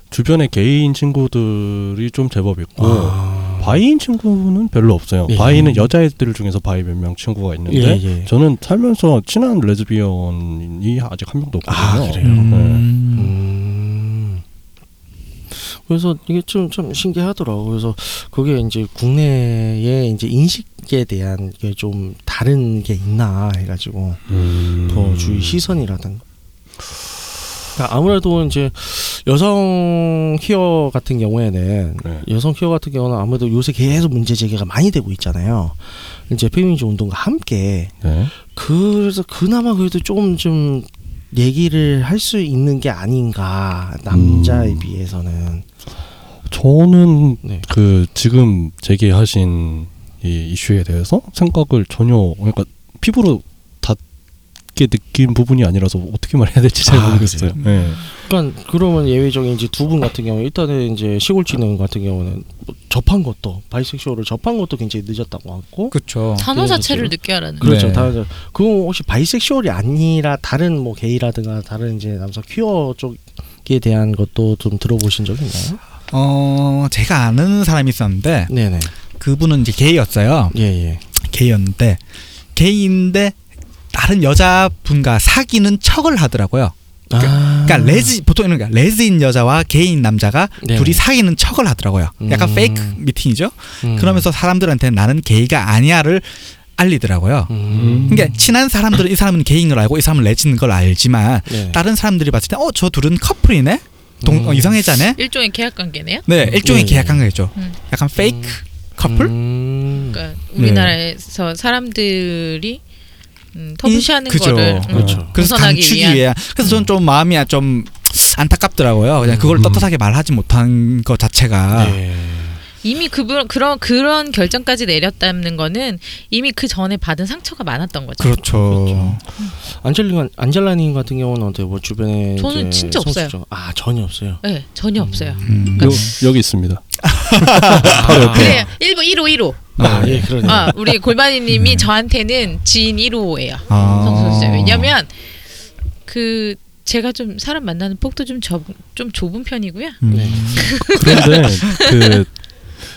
주변에 게이인 친구들이 좀 제법 있고 아. bi인 친구는 별로 없어요. 예. bi는 여자애들 중에서 bi 몇 명 친구가 있는데 예, 예. 저는 살면서 친한 레즈비언이 아직 한 명도 없거든요. 아, 그래요? 네. 음. 음. 그래서 이게 좀, 좀 신기하더라고. 그래서 그게 이제 국내의 이제 인식에 대한 게 좀 다른 게 있나 해가지고 음. 더 주의 시선이라든가. 그러니까 아무래도 이제 여성 히어 같은 경우에는 네. 여성 히어 같은 경우는 아무래도 요새 계속 문제 제기가 많이 되고 있잖아요. 이제 페미니즘 운동과 함께 네. 그래서 그나마 그래도 조금 좀 얘기를 할 수 있는 게 아닌가 남자에 음. 비해서는 저는 네. 그 지금 제기하신 이 이슈에 대해서 생각을 전혀 그러니까 피부로 닿게 느낀 부분이 아니라서 어떻게 말해야 될지 잘 아, 모르겠어요. 네. 그러니까 그러면 예외적인 이제 두 분 같은 경우 일단은 이제 시골지능 같은 경우는 뭐 접한 것도 바이섹슈얼을 접한 것도 굉장히 늦었다고 하고 그렇죠. 단어 자체를 느껴 알았는 그렇죠. 네. 다른 그건 혹시 바이섹슈얼이 아니라 다른 뭐 게이라든가 다른 이제 남성 퀴어 쪽에 대한 것도 좀 들어보신 적 있나요? 어 제가 아는 사람이 있었는데 네네. 그분은 이제 게이였어요. 예예. 게이였는데 게이인데 다른 여자분과 사귀는 척을 하더라고요. 아. 그러니까 레즈 보통 이런 거 레즈인 여자와 게이인 남자가 네네. 둘이 사귀는 척을 하더라고요. 약간 음. fake 미팅이죠. 음. 그러면서 사람들한테 나는 게이가 아니야를 알리더라고요. 음. 그러니까 친한 사람들은 이 사람은 게이인 걸 알고 이 사람은 레즈인 걸 알지만 네. 다른 사람들이 봤을 때 어 저 둘은 커플이네. 동 음. 어, 이성애자네. 일종의 계약 관계네요. 네, 일종의 네. 계약 관계죠. 음. 약간 페이크 음. 커플? 음. 그러니까 우리나라에서 사람들이 음, 터부시하는 그죠. 거를 음, 그렇죠. 그래서 감추기 위한 위해. 그래서 저는 좀 마음이 좀 안타깝더라고요. 그냥 그걸 음. 떳떳하게 말하지 못한 것 자체가. 네. 이미 그분 그런 그런 결정까지 내렸다는 거는 이미 그 전에 받은 상처가 많았던 거죠. 그렇죠. 안젤리가 안젤라님 같은 경우는 어때요? 뭐 주변에 저는 진짜 없어요. 성수죠? 아 전혀 없어요. 네, 전혀 없어요. 음. 요, 여기 있습니다. 아, 그래 1번 1호 1호. 아, 예, 그러네요. 아, 우리 골반이님이 네. 저한테는 지인 1호예요. 아. 성소수자. 왜냐면 그 제가 좀 사람 만나는 폭도 좀, 좁, 좀 좁은 편이고요. 음. 네. 그런데 그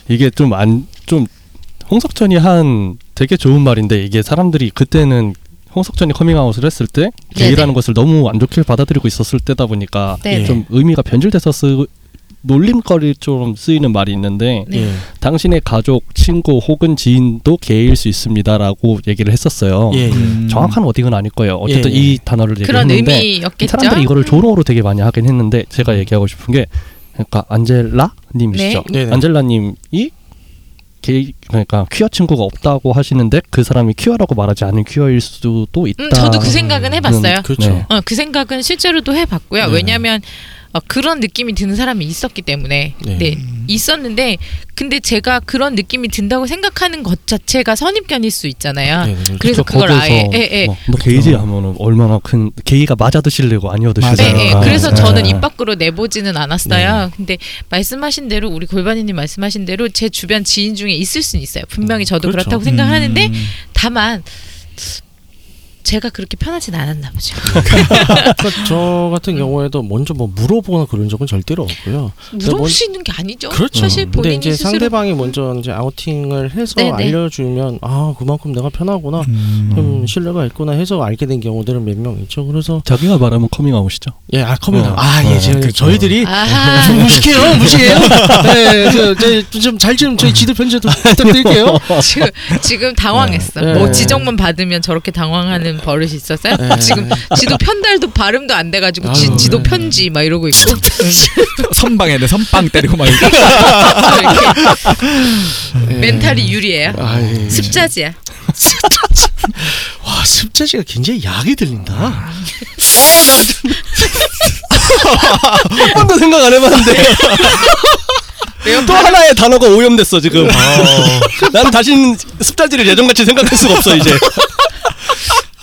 이게 좀 안 좀 홍석천이 한 되게 좋은 말인데 이게 사람들이 그때는 홍석천이 커밍아웃을 했을 때 게이라는 것을 너무 안 좋게 받아들이고 있었을 때다 보니까 네. 좀 의미가 변질돼서 쓰 놀림거리처럼 쓰이는 말이 있는데 네. 예. 당신의 가족, 친구 혹은 지인도 게이일 수 있습니다라고 얘기를 했었어요. 예, 예. 음. 정확한 wording은 아닐 거예요. 어쨌든 예, 예. 이 단어를 그런 얘기했는데 의미였겠죠. 사람들이 이거를 조롱으로 되게 많이 하긴 했는데 제가 얘기하고 싶은 게 그러니까 안젤라 님이시죠. 네. 네네. 안젤라 님이 게이 그러니까 퀴어 친구가 없다고 하시는데 그 사람이 퀴어라고 말하지 않은 퀴어일 수도 있다. 음, 저도 그 생각은 해봤어요. 음, 그렇죠. 네. 어, 그 생각은 실제로도 해봤고요. 네. 왜냐하면 어, 그런 느낌이 드는 사람이 있었기 때문에 네. 네. 있었는데 근데 제가 그런 느낌이 든다고 생각하는 것 자체가 선입견일 수 있잖아요. 네, 네, 그렇죠. 그래서 그걸 아예 예, 예. 뭐, 너 게이지 하면은 얼마나 큰 게이가 맞아 드실래고 아니어 네, 드실래고. 맞아요. 예. 아, 그래서 네. 저는 입 밖으로 내보지는 않았어요. 네. 근데 말씀하신 대로 우리 골반이님 말씀하신 대로 제 주변 지인 중에 있을 수는 있어요. 분명히 저도 그렇죠. 그렇다고 생각하는데 음. 다만 제가 그렇게 편하진 않았나 보죠. 그러니까 저 같은 경우에도 먼저 뭐 물어보거나 그런 적은 절대로 없고요. 물어볼 먼- 수 있는 게 아니죠. 그렇죠. 사실 근데 본인이 이제 스스로 상대방이 먼저 이제 아우팅을 해서 네, 네. 알려주면 아 그만큼 내가 편하구나, 음. 좀 신뢰가 있구나 해서 알게 된 경우들은 몇 명 있죠. 그래서 자기가 말하면 커밍아웃이죠. 예, 아 커밍 어. 아 예, 어, 그쵸. 저희들이 아하. 좀 무식해요, 무식해요. 네, 좀잘좀 저희 지도 좀 부탁드릴게요. 지금 지금 당황했어. 네. 뭐 네. 지적만 받으면 저렇게 당황하는 하는 버릇이 있었어요. 네. 지금 지도 편달도 발음도 안 돼가지고 지, 아유. 지도 편지 막 이러고 있고 선빵에 네 선빵 때리고 막 이렇게. 이렇게 멘탈이 유리해요. 아이, 습자지야. 와 습자지가 굉장히 약이 들린다. 한 번도 생각 안 해봤는데 또 하나의 단어가 오염됐어 지금. 난 다시는 습자지를 예전같이 생각할 수가 없어 이제.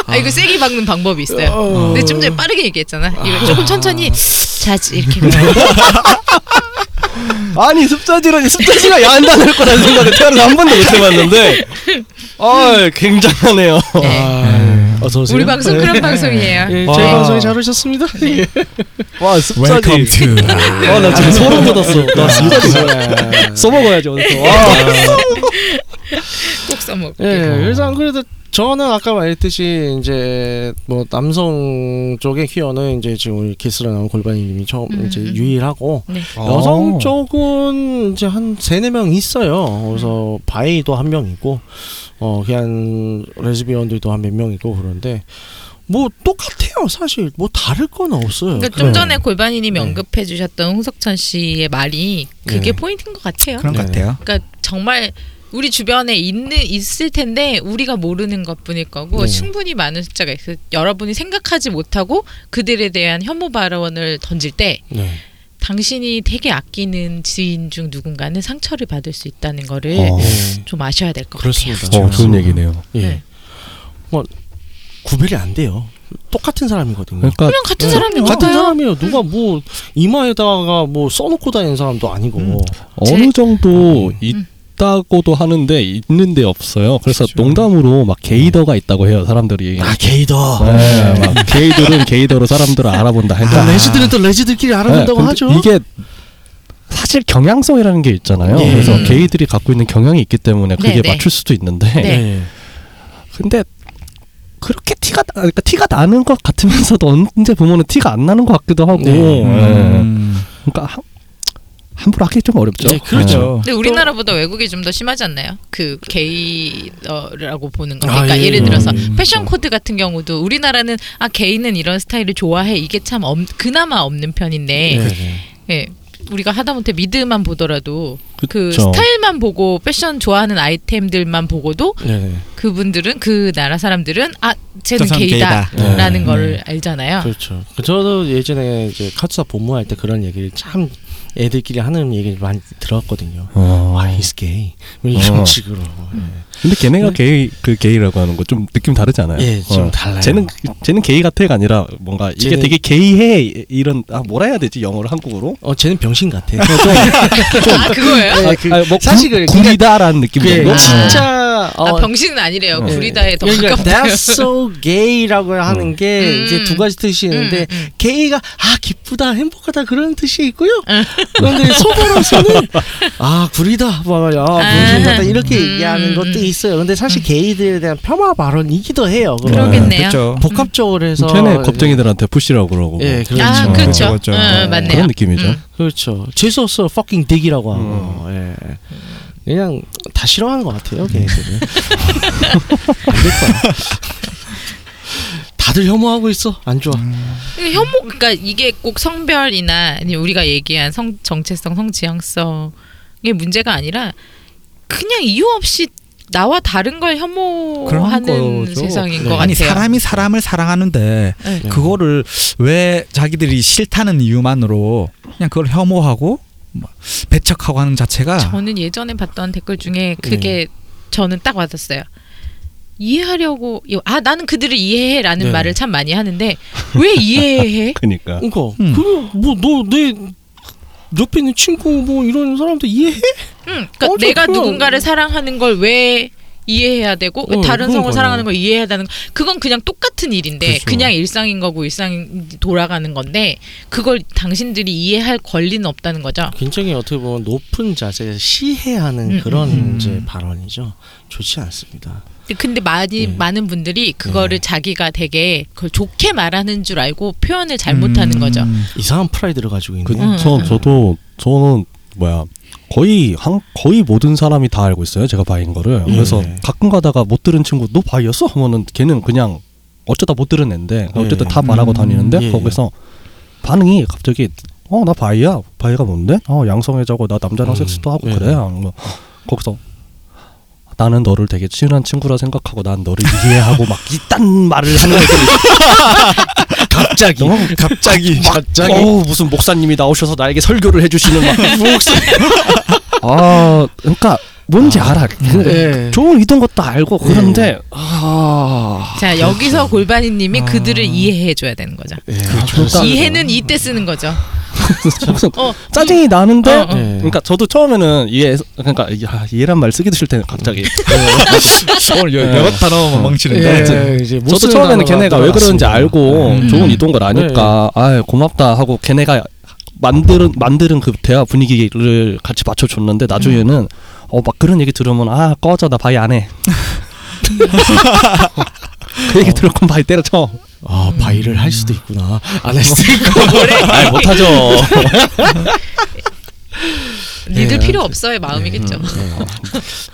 아 이거 세게 박는 방법이 있어요. 근데 좀 전에 빠르게 얘기했잖아. 이거 조금 천천히 자지 이렇게. 아니 습자지라니 습자지가 야한 단어일 거라는 생각을 태어나서 한 번도 못 해봤는데 아 굉장하네요. 네. 아, 어서 오세요. 우리 방송 그런 방송이에요. 예, 와. 저희 방송에 잘 오셨습니다. 예. 와 습자지. Welcome to. 와나 지금 소름 돋았어. 나 습자지 써먹어야지 오늘. 와. 꼭 써먹. 예, 그래서 안 그래도 저는 아까 말했듯이 이제 뭐 남성 쪽의 퀴어는 이제 지금 우리 키스로 나온 골반이님이 처음 음, 이제 음. 유일하고 네. 여성 쪽은 이제 한 세네 명 있어요. 그래서 바이도 한 명 있고 어 그냥 레즈비언들도 한 몇 명 있고 그런데 뭐 똑같아요 사실 뭐 다를 건 없어요. 그러니까 좀 전에 골반이님이 네. 언급해 주셨던 홍석천 씨의 말이 그게 네. 포인트인 것 같아요. 그런 것 네. 같아요. 그러니까 정말 우리 주변에 있는 있을 텐데 우리가 모르는 것뿐일 거고 네. 충분히 많은 숫자가 있어요. 여러분이 생각하지 못하고 그들에 대한 혐오 발언을 던질 때 네. 당신이 되게 아끼는 지인 중 누군가는 상처를 받을 수 있다는 거를 어. 네. 좀 아셔야 될것 그렇습니다. 같아요. 어 좋은 얘기네요. 예. 네. 뭐 구별이 안 돼요. 똑같은 사람이거든요. 그러니까 그냥 같은 네. 사람인 같은. 사람이에요. 누가 뭐 이마에다가 뭐 써놓고 다니는 사람도 아니고. 음. 어느 제- 정도 음. 있다고도 하는데 있는데 없어요. 그래서 그렇죠. 농담으로 막 게이더가 있다고 해요 사람들이. 아 게이더. 네, 막 게이들은 게이더로 사람들을 알아본다. 아, 그러니까 레즈들은 또 레즈들끼리 알아본다고 네, 하죠. 이게 사실 경향성이라는 게 있잖아요. 예. 그래서 음. 게이들이 갖고 있는 경향이 있기 때문에 그게 네, 네. 맞출 수도 있는데 네. 근데 그렇게 티가 나, 그러니까 티가 나는 것 같으면서도 언제 보면은 티가 안 나는 것 같기도 하고 네. 예. 음. 그러니까 한, 함부로 하기 좀 어렵죠. 네, 그렇죠. 근데 우리나라보다 외국이 좀 더 심하지 않나요? 그 게이라고 보는 거. 그러니까 아, 예, 예 를 들어서 예. 패션 코드 같은 경우도 우리나라는 아 게이는 이런 스타일을 좋아해 이게 참 없, 그나마 없는 편인데 네, 네. 예. 우리가 하다못해 미드만 보더라도 그 그쵸. 스타일만 보고 패션 좋아하는 아이템들만 보고도 네, 네. 그분들은 그 나라 사람들은 아 쟤는 저 사람 게이다라는 게이다. 걸 알잖아요. 그렇죠. 저도 예전에 이제 카투사 본무할 때 그런 얘기를 참 애들끼리 하는 얘기를 많이 들었거든요. 어. 아, he's gay. 뭐 이런 어. 식으로. 근데 걔네가 게이 그 게이라고 하는 거 좀 느낌 다르지 않아요? 예, 좀 어. 달라요. 쟤는 쟤는 게이 같아가 아니라 뭔가 이게 쟤는- 되게 게이해 이런 아 뭐라 해야 되지 영어로 한국어로? 어, 쟤는 병신 같아. 아 그거예요? 네, 아, 그 아, 뭐 사실 구, 그- 구리다라는 느낌 그게 정도? 아. 진짜 아 병신은 아니래요. 네. 구리다에 더 그러니까 가깝다. that's so gay라고 하는 게 음. 이제 두 가지 뜻이 있는데 음, 음. 게이가 아 기쁘다 행복하다 그런 뜻이 있고요. 음. 그런데 속어로서는 아 구리다 뭐야 병신 같다 이렇게 음, 얘기하는 음, 것도 음. 있어요. 근데 사실 게이들에 대한 폄하 발언이기도 해요. 그러겠네요. 그렇죠. 복합적으로 해서 쟤네 겁쟁이들한테 푸시라고 그러고 예, 그렇죠. 아 그렇죠. 그렇죠. 그렇죠. 응, 맞네요. 그런 느낌이죠. 음. 그렇죠. 재수 없어 fucking dick이라고 하고 예. 그냥 다 싫어하는 것 같아요, 걔네들은. 안될 거야. 다들 혐오하고 있어. 안 좋아. 이게 혐오 그러니까 이게 꼭 성별이나 아니 우리가 얘기한 성 정체성 성 지향성의 문제가 아니라 그냥 이유 없이 나와 다른 걸 혐오하는 거죠. 세상인 네. 것 아니 같아요. 사람이 사람을 사랑하는데 네. 네. 그거를 왜 자기들이 싫다는 이유만으로 그냥 그걸 혐오하고 뭐 배척하고 하는 자체가 저는 예전에 봤던 댓글 중에 그게 저는 딱 와닿았어요. 이해하려고 아 나는 그들을 이해해라는 네. 말을 참 많이 하는데 왜 이해해? 그러니까 그러니까 음. 그뭐너내 옆에 있는 친구 뭐 이런 사람들 이해해? 응, 그러니까 어, 저 내가 그냥- 누군가를 사랑하는 걸 왜 이해해야 되고 어, 다른 성을. 사랑하는 걸 이해해야 되는 거 그건 그냥 똑같은 일인데 그렇죠. 그냥 일상인 거고 일상이 돌아가는 건데 그걸 당신들이 이해할 권리는 없다는 거죠. 굉장히 어떻게 보면 높은 자세에 시혜하는 음, 그런 음. 이제 발언이죠. 좋지 않습니다. 근데 많이 네. 많은 분들이 그거를 네. 자기가 되게 그걸 좋게 말하는 줄 알고 표현을 잘 못하는 음. 거죠. 이상한 프라이드를 가지고 그, 있네. 음. 저 저도 저는 뭐야 거의 한 거의 모든 사람이 다 알고 있어요. 제가 bi인 거를. 예. 그래서 가끔 가다가 못 들은 친구 너 bi였어? 하면은 걔는 그냥 어쩌다 못 들은 애인데 예. 어쨌든 다 말하고 음, 다니는데 예, 거기서 반응이 갑자기 어 나 바이야 바이가 뭔데 어 양성애자고 나 남자랑 음, 섹스도 하고 예. 그래 뭐 거기서 나는 너를 되게 친한 친구라 생각하고 난 너를 이해하고 막 이딴 말을 하는 애들이 갑자기. 너무 갑자기 갑자기? 어우 무슨 목사님이 나오셔서 나에게 설교를 해주시는 막 목사 아 그러니까 뭔지 알아 네. 좋은 의도인 것도 알고 그런데 아자 여기서 골반이님이 그들을 이해해줘야 되는 거죠. 예, 그러니까 그렇습니다. 이해는 이때 쓰는 거죠. 어, 짜증이 나는데 어, 어. 예. 그러니까 저도 처음에는 이해 그러니까 이- 아, 이해란 말 쓰기도 싫대 갑자기 오늘 여, 예. 여러 단어 망치는데 예, 못 저도 처음에는 걔네가 왜 그런지 들어갔습니다. 알고 음. 좋은 이도인 걸 아니까 아 고맙다 하고 걔네가 만드는 만드는 그 대화 분위기를 같이 맞춰줬는데 나중에는 어 막 그런 얘기 들으면 아 꺼져 나 bi 안 해 그 얘기 들을 건 bi 때려쳐 아 bi를 할 수도 있구나 안 할 수도 있고 아 못하죠 니들 예. 필요 없어의 마음이겠죠.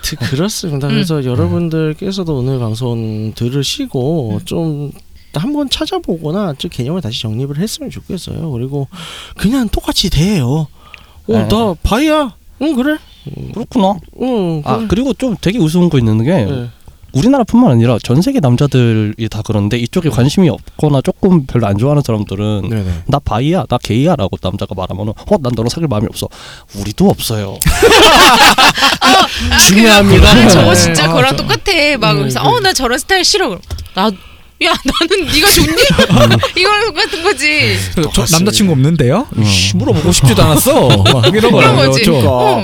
트- 그렇습니다. 음. 그래서 여러분들께서도 오늘 방송 들으시고 좀 한번 찾아보거나 좀 개념을 다시 정립을 했으면 좋겠어요. 그리고 그냥 똑같이 대해요. 어, 네. 나 바이야. 응 그래. 그렇구나 응. 아. 그리고 좀 되게 우스운 거 있는 게 예. 우리나라뿐만 아니라 전 세계 남자들이 다 그런데 이쪽에 관심이 없거나 조금 별로 안 좋아하는 사람들은 네네. 나 바이야 나 게이야라고 남자가 말하면은 어난 너랑 사귈 마음이 없어 우리도 없어요 아, 중요합니다. 그거, 저거 네. 진짜 아, 그거랑 저- 똑같아. 막 네, 그래서 네. 어나 저런 스타일 싫어. 그럼 나 야 나는 네가 좋니? 이거랑 똑같은 거지. 저 남자친구 없는데요? 음. 씨, 물어보고 싶지도 않았어. 막 이런 그런 거라고요. 거지. 좀. 어.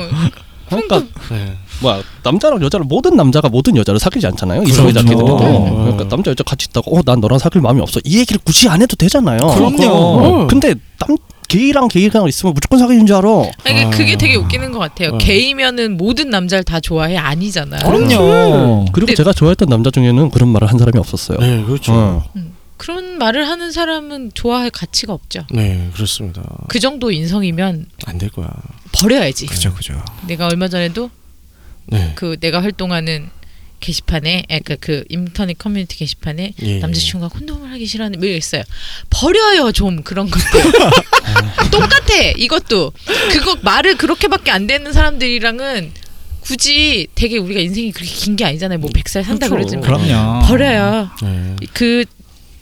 그러니까 네. 뭐야 남자랑 여자를 모든 남자가 모든 여자를 사귀지 않잖아요 그렇죠. 이성애자끼리도 네. 그러니까 남자 여자 같이 있다가 어난 너랑 사귈 마음이 없어 이 얘기를 굳이 안 해도 되잖아요 그럼요. 어, 근데 남 게이랑 게이랑 있으면 무조건 사귀는 줄 알아 아니, 아. 그게 되게 웃기는 것 같아요. 어. 게이면은 모든 남자를 다 좋아해 아니잖아요. 그럼요. 그리고 근데- 제가 좋아했던 남자 중에는 그런 말을 한 사람이 없었어요 네, 그렇죠. 어. 그런 말을 하는 사람은 좋아할 가치가 없죠. 네, 그렇습니다. 그 정도 인성이면 안 될 거야. 버려야지. 그죠 그죠. 내가 얼마 전에도 네. 그 내가 활동하는 게시판에 그러니까 그 인터넷 커뮤니티 게시판에 예. 남자친구가 콘돔을 하기 싫어하는 뭐 있어요. 버려요 좀 그런 것들. 똑같아 이것도 그거 말을 그렇게밖에 안 되는 사람들이랑은 굳이 되게 우리가 인생이 그렇게 긴 게 아니잖아요. 뭐 100살 산다 그렇죠. 그러지만 그럼요. 버려요. 네. 그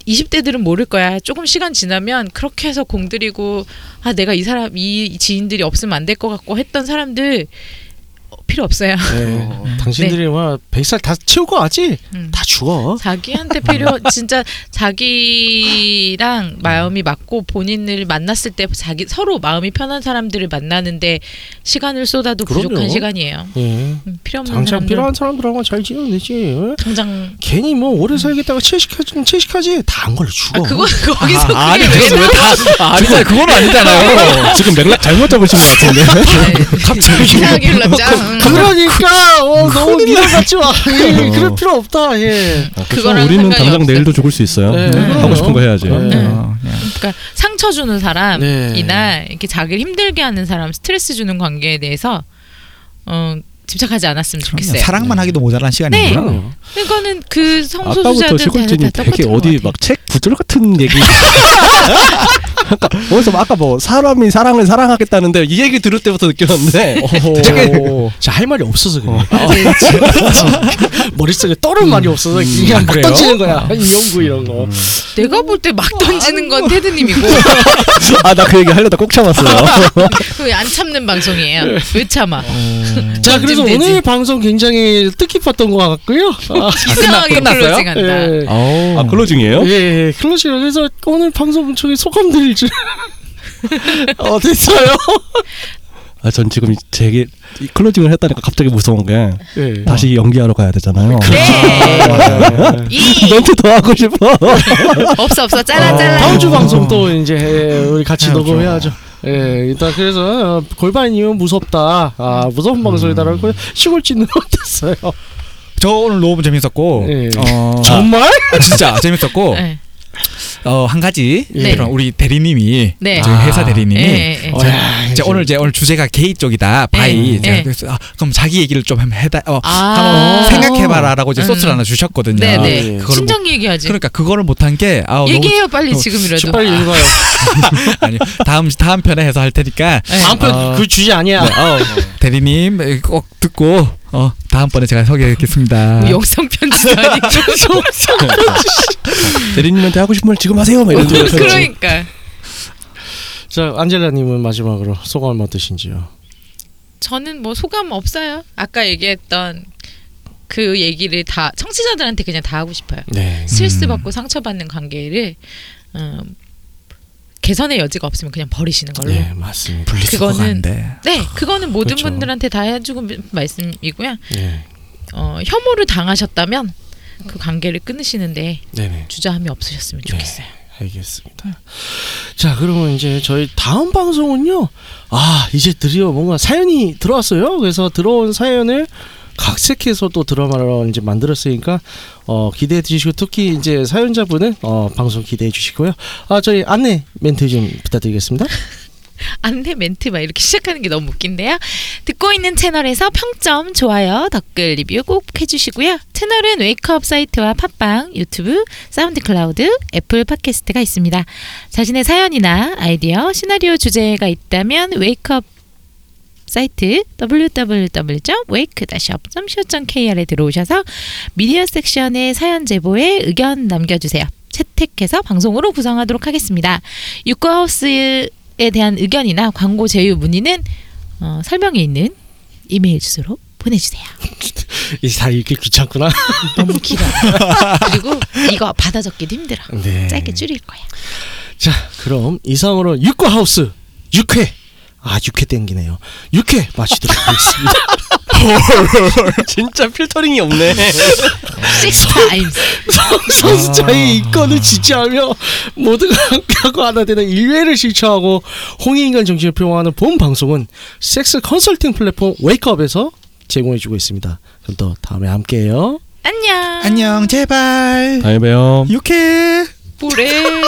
20대들은 모를 거야. 조금 시간 지나면 그렇게 해서 공들이고 아 내가 이 사람 이 지인들이 없으면 안 될 것 같고 했던 사람들 어, 필요 없어요. 네. 당신들이 뭐 100살 다거 아지? 음. 다 죽어. 자기한테 필요 진짜 자기랑 마음이 맞고 본인을 만났을 때 자기 서로 마음이 편한 사람들을 만나는데 시간을 쏟아도 부족한 그럼요. 시간이에요. 예. 음, 필요 없는 당장 사람들 필요한 사람들하고 잘 지내면 되지. 어? 당장 괜히 뭐 오래 살겠다가 채식하지 채식하지 다 안 걸려 죽어. 아 그거 거기서 아, 아니 그게 왜 다? 아니 그건 아니잖아요. 지금 맥락 잘못 잡으신 것 같은데 갑자기 이상하게 흘렀죠. 음. 그러니까 어, 너무 미련 갖지 마. 예, 그럴 필요 없다. 예. 그래서 그거랑 우리는 상관이 당장 없어요. 내일도 죽을 수 있어요 네. 하고 싶은 거 해야지 네. 그럼요. 예. 그러니까 상처 주는 사람이나 네. 이렇게 자기를 힘들게 하는 사람, 스트레스 주는 관계에 대해서 어, 집착하지 않았으면. 좋겠어요. 사랑만 하기도 모자란 네. 시간이고요. 그럼요. 그거는 그 아까부터 성소수자들 시골진이 다 되게 똑같은 어디. 막 책 구절 같은 얘기 그러니까 어디서 막 아까 뭐 사람이 사랑을 사랑하겠다는데 이 얘기 들을 때부터 느꼈는데 오. 자, 할 말이 없어서 그래. 아, 머릿속에 떠오른 말이 없어서 그냥 막 그래요? 던지는 거야. 이용구 이런 거. 내가 볼 때 막 던지는 건 테드님이고 아나 그 얘기 하려다 꾹 참았어요 그안 참는 방송이에요. 왜 참아? 자, 그래서 되지. 오늘 방송 굉장히 뜻깊었던 것 같고요. 아, 이상하게 끝났어요? closing한다. 예. 아 closing이에요? 예, 예, closing 그래서 오늘 방송 중에 소감들 좀 어땠어요? 아 전 지금 제게 이 closing을 했다니까 갑자기 무서운 게 예. 다시 연기하러 가야 되잖아요 네. 이 멘트 더 하고 싶어 없어 없어 잘라 잘라. 다음 주 방송 또 이제 예, 우리 같이 해야죠. 녹음해야죠. 예, 일단 그래서 어, 골반이면 무섭다. 아, 무서운 방송이다라고 시골집은 어땠어요? 저 오늘 너무 재밌었고 예. 어, 정말? 아, 진짜 재밌었고 네. 어, 한 가지 네. 그런 우리 대리님이 네. 저희 회사 아. 대리님이 예, 예, 예. 어, 자, 이제 오늘 이제 오늘 주제가 게이 쪽이다 바이 예, 제가 예. 그래서 아, 그럼 자기 얘기를 좀 한번 해다 어, 아. 한번 생각해봐라라고 이제 음. 소스를 하나 주셨거든요. 네 네. 예. 그거를 못, 친정 얘기하지. 그러니까 그거를 못한 게 아, 너무 얘기해요 빨리 어, 지금이라도. 빨리 읽어요. 아니 다음 다음 편에 해서 할 테니까 네. 다음 편 어. 그 주제 아니야. 네, 어, 대리님 꼭 듣고 어, 다음번에 제가 소개하겠습니다. 뭐 영상 편지도 아니고. 대리님한테 하고 싶은 말 지금 하세요. 막 이런 거. 그러니까. 자 안젤라님은 마지막으로 소감 어떠신지요? 저는 뭐 소감 없어요. 아까 얘기했던 그 얘기를 다 청취자들한테 그냥 다 하고 싶어요. 네. 스트레스 받고 상처받는 관계를 음, 개선의 여지가 없으면 그냥 버리시는 걸로. 네 맞습니다. 그거는-. 네, 그거는 모든 그렇죠. 분들한테 다 해주고 말씀이고요. 네. 어, 혐오를 당하셨다면 그 관계를 끊으시는데 네네. 주저함이 없으셨으면 네. 좋겠어요. 알겠습니다. 자, 그러면 이제 저희 다음 방송은요. 아, 이제 드디어 뭔가 사연이 들어왔어요. 그래서 들어온 사연을 각색해서 또 드라마로 이제 만들었으니까 어, 기대해 주시고 특히 이제 사연자분은 어, 방송 기대해 주시고요. 아, 저희 안내 멘트 좀 부탁드리겠습니다. 안내 멘트 막 이렇게 시작하는 게 너무 웃긴데요. 듣고 있는 채널에서 평점, 좋아요, 댓글 리뷰 꼭 해주시고요. 채널은 웨이크업 사이트와 팟빵, 유튜브, 사운드 클라우드, 애플 팟캐스트가 있습니다. 자신의 사연이나 아이디어, 시나리오 주제가 있다면 웨이크업 사이트 www.wake-up.co.kr에 들어오셔서 미디어 섹션의 사연 제보에 의견 남겨주세요. 채택해서 방송으로 구성하도록 하겠습니다. 유쿠하우스에 대한 의견이나 광고 제휴 문의는 어, 설명에 있는 이메일 주소로 보내주세요. 이제 다 읽기 귀찮구나. 너무 길어. 그리고 이거 받아 적기도 힘들어. 네. 짧게 줄일 거야. 자, 그럼 이상으로 육과 하우스 6회 아, 6회 땡기네요. 6회 마치도록 하겠습니다. 진짜 필터링이 없네. Six times. 선수자의 이권을 지지하며 모두가 함께하고 하나 되는 일회를 실천하고 홍익인간 정신을 표방하는 본 방송은 섹스 컨설팅 플랫폼 웨이크업에서 제공해주고 있습니다. 그럼 또 다음에 함께해요. 안녕. 안녕 제발 다음에 봬요. 육회 뭐래?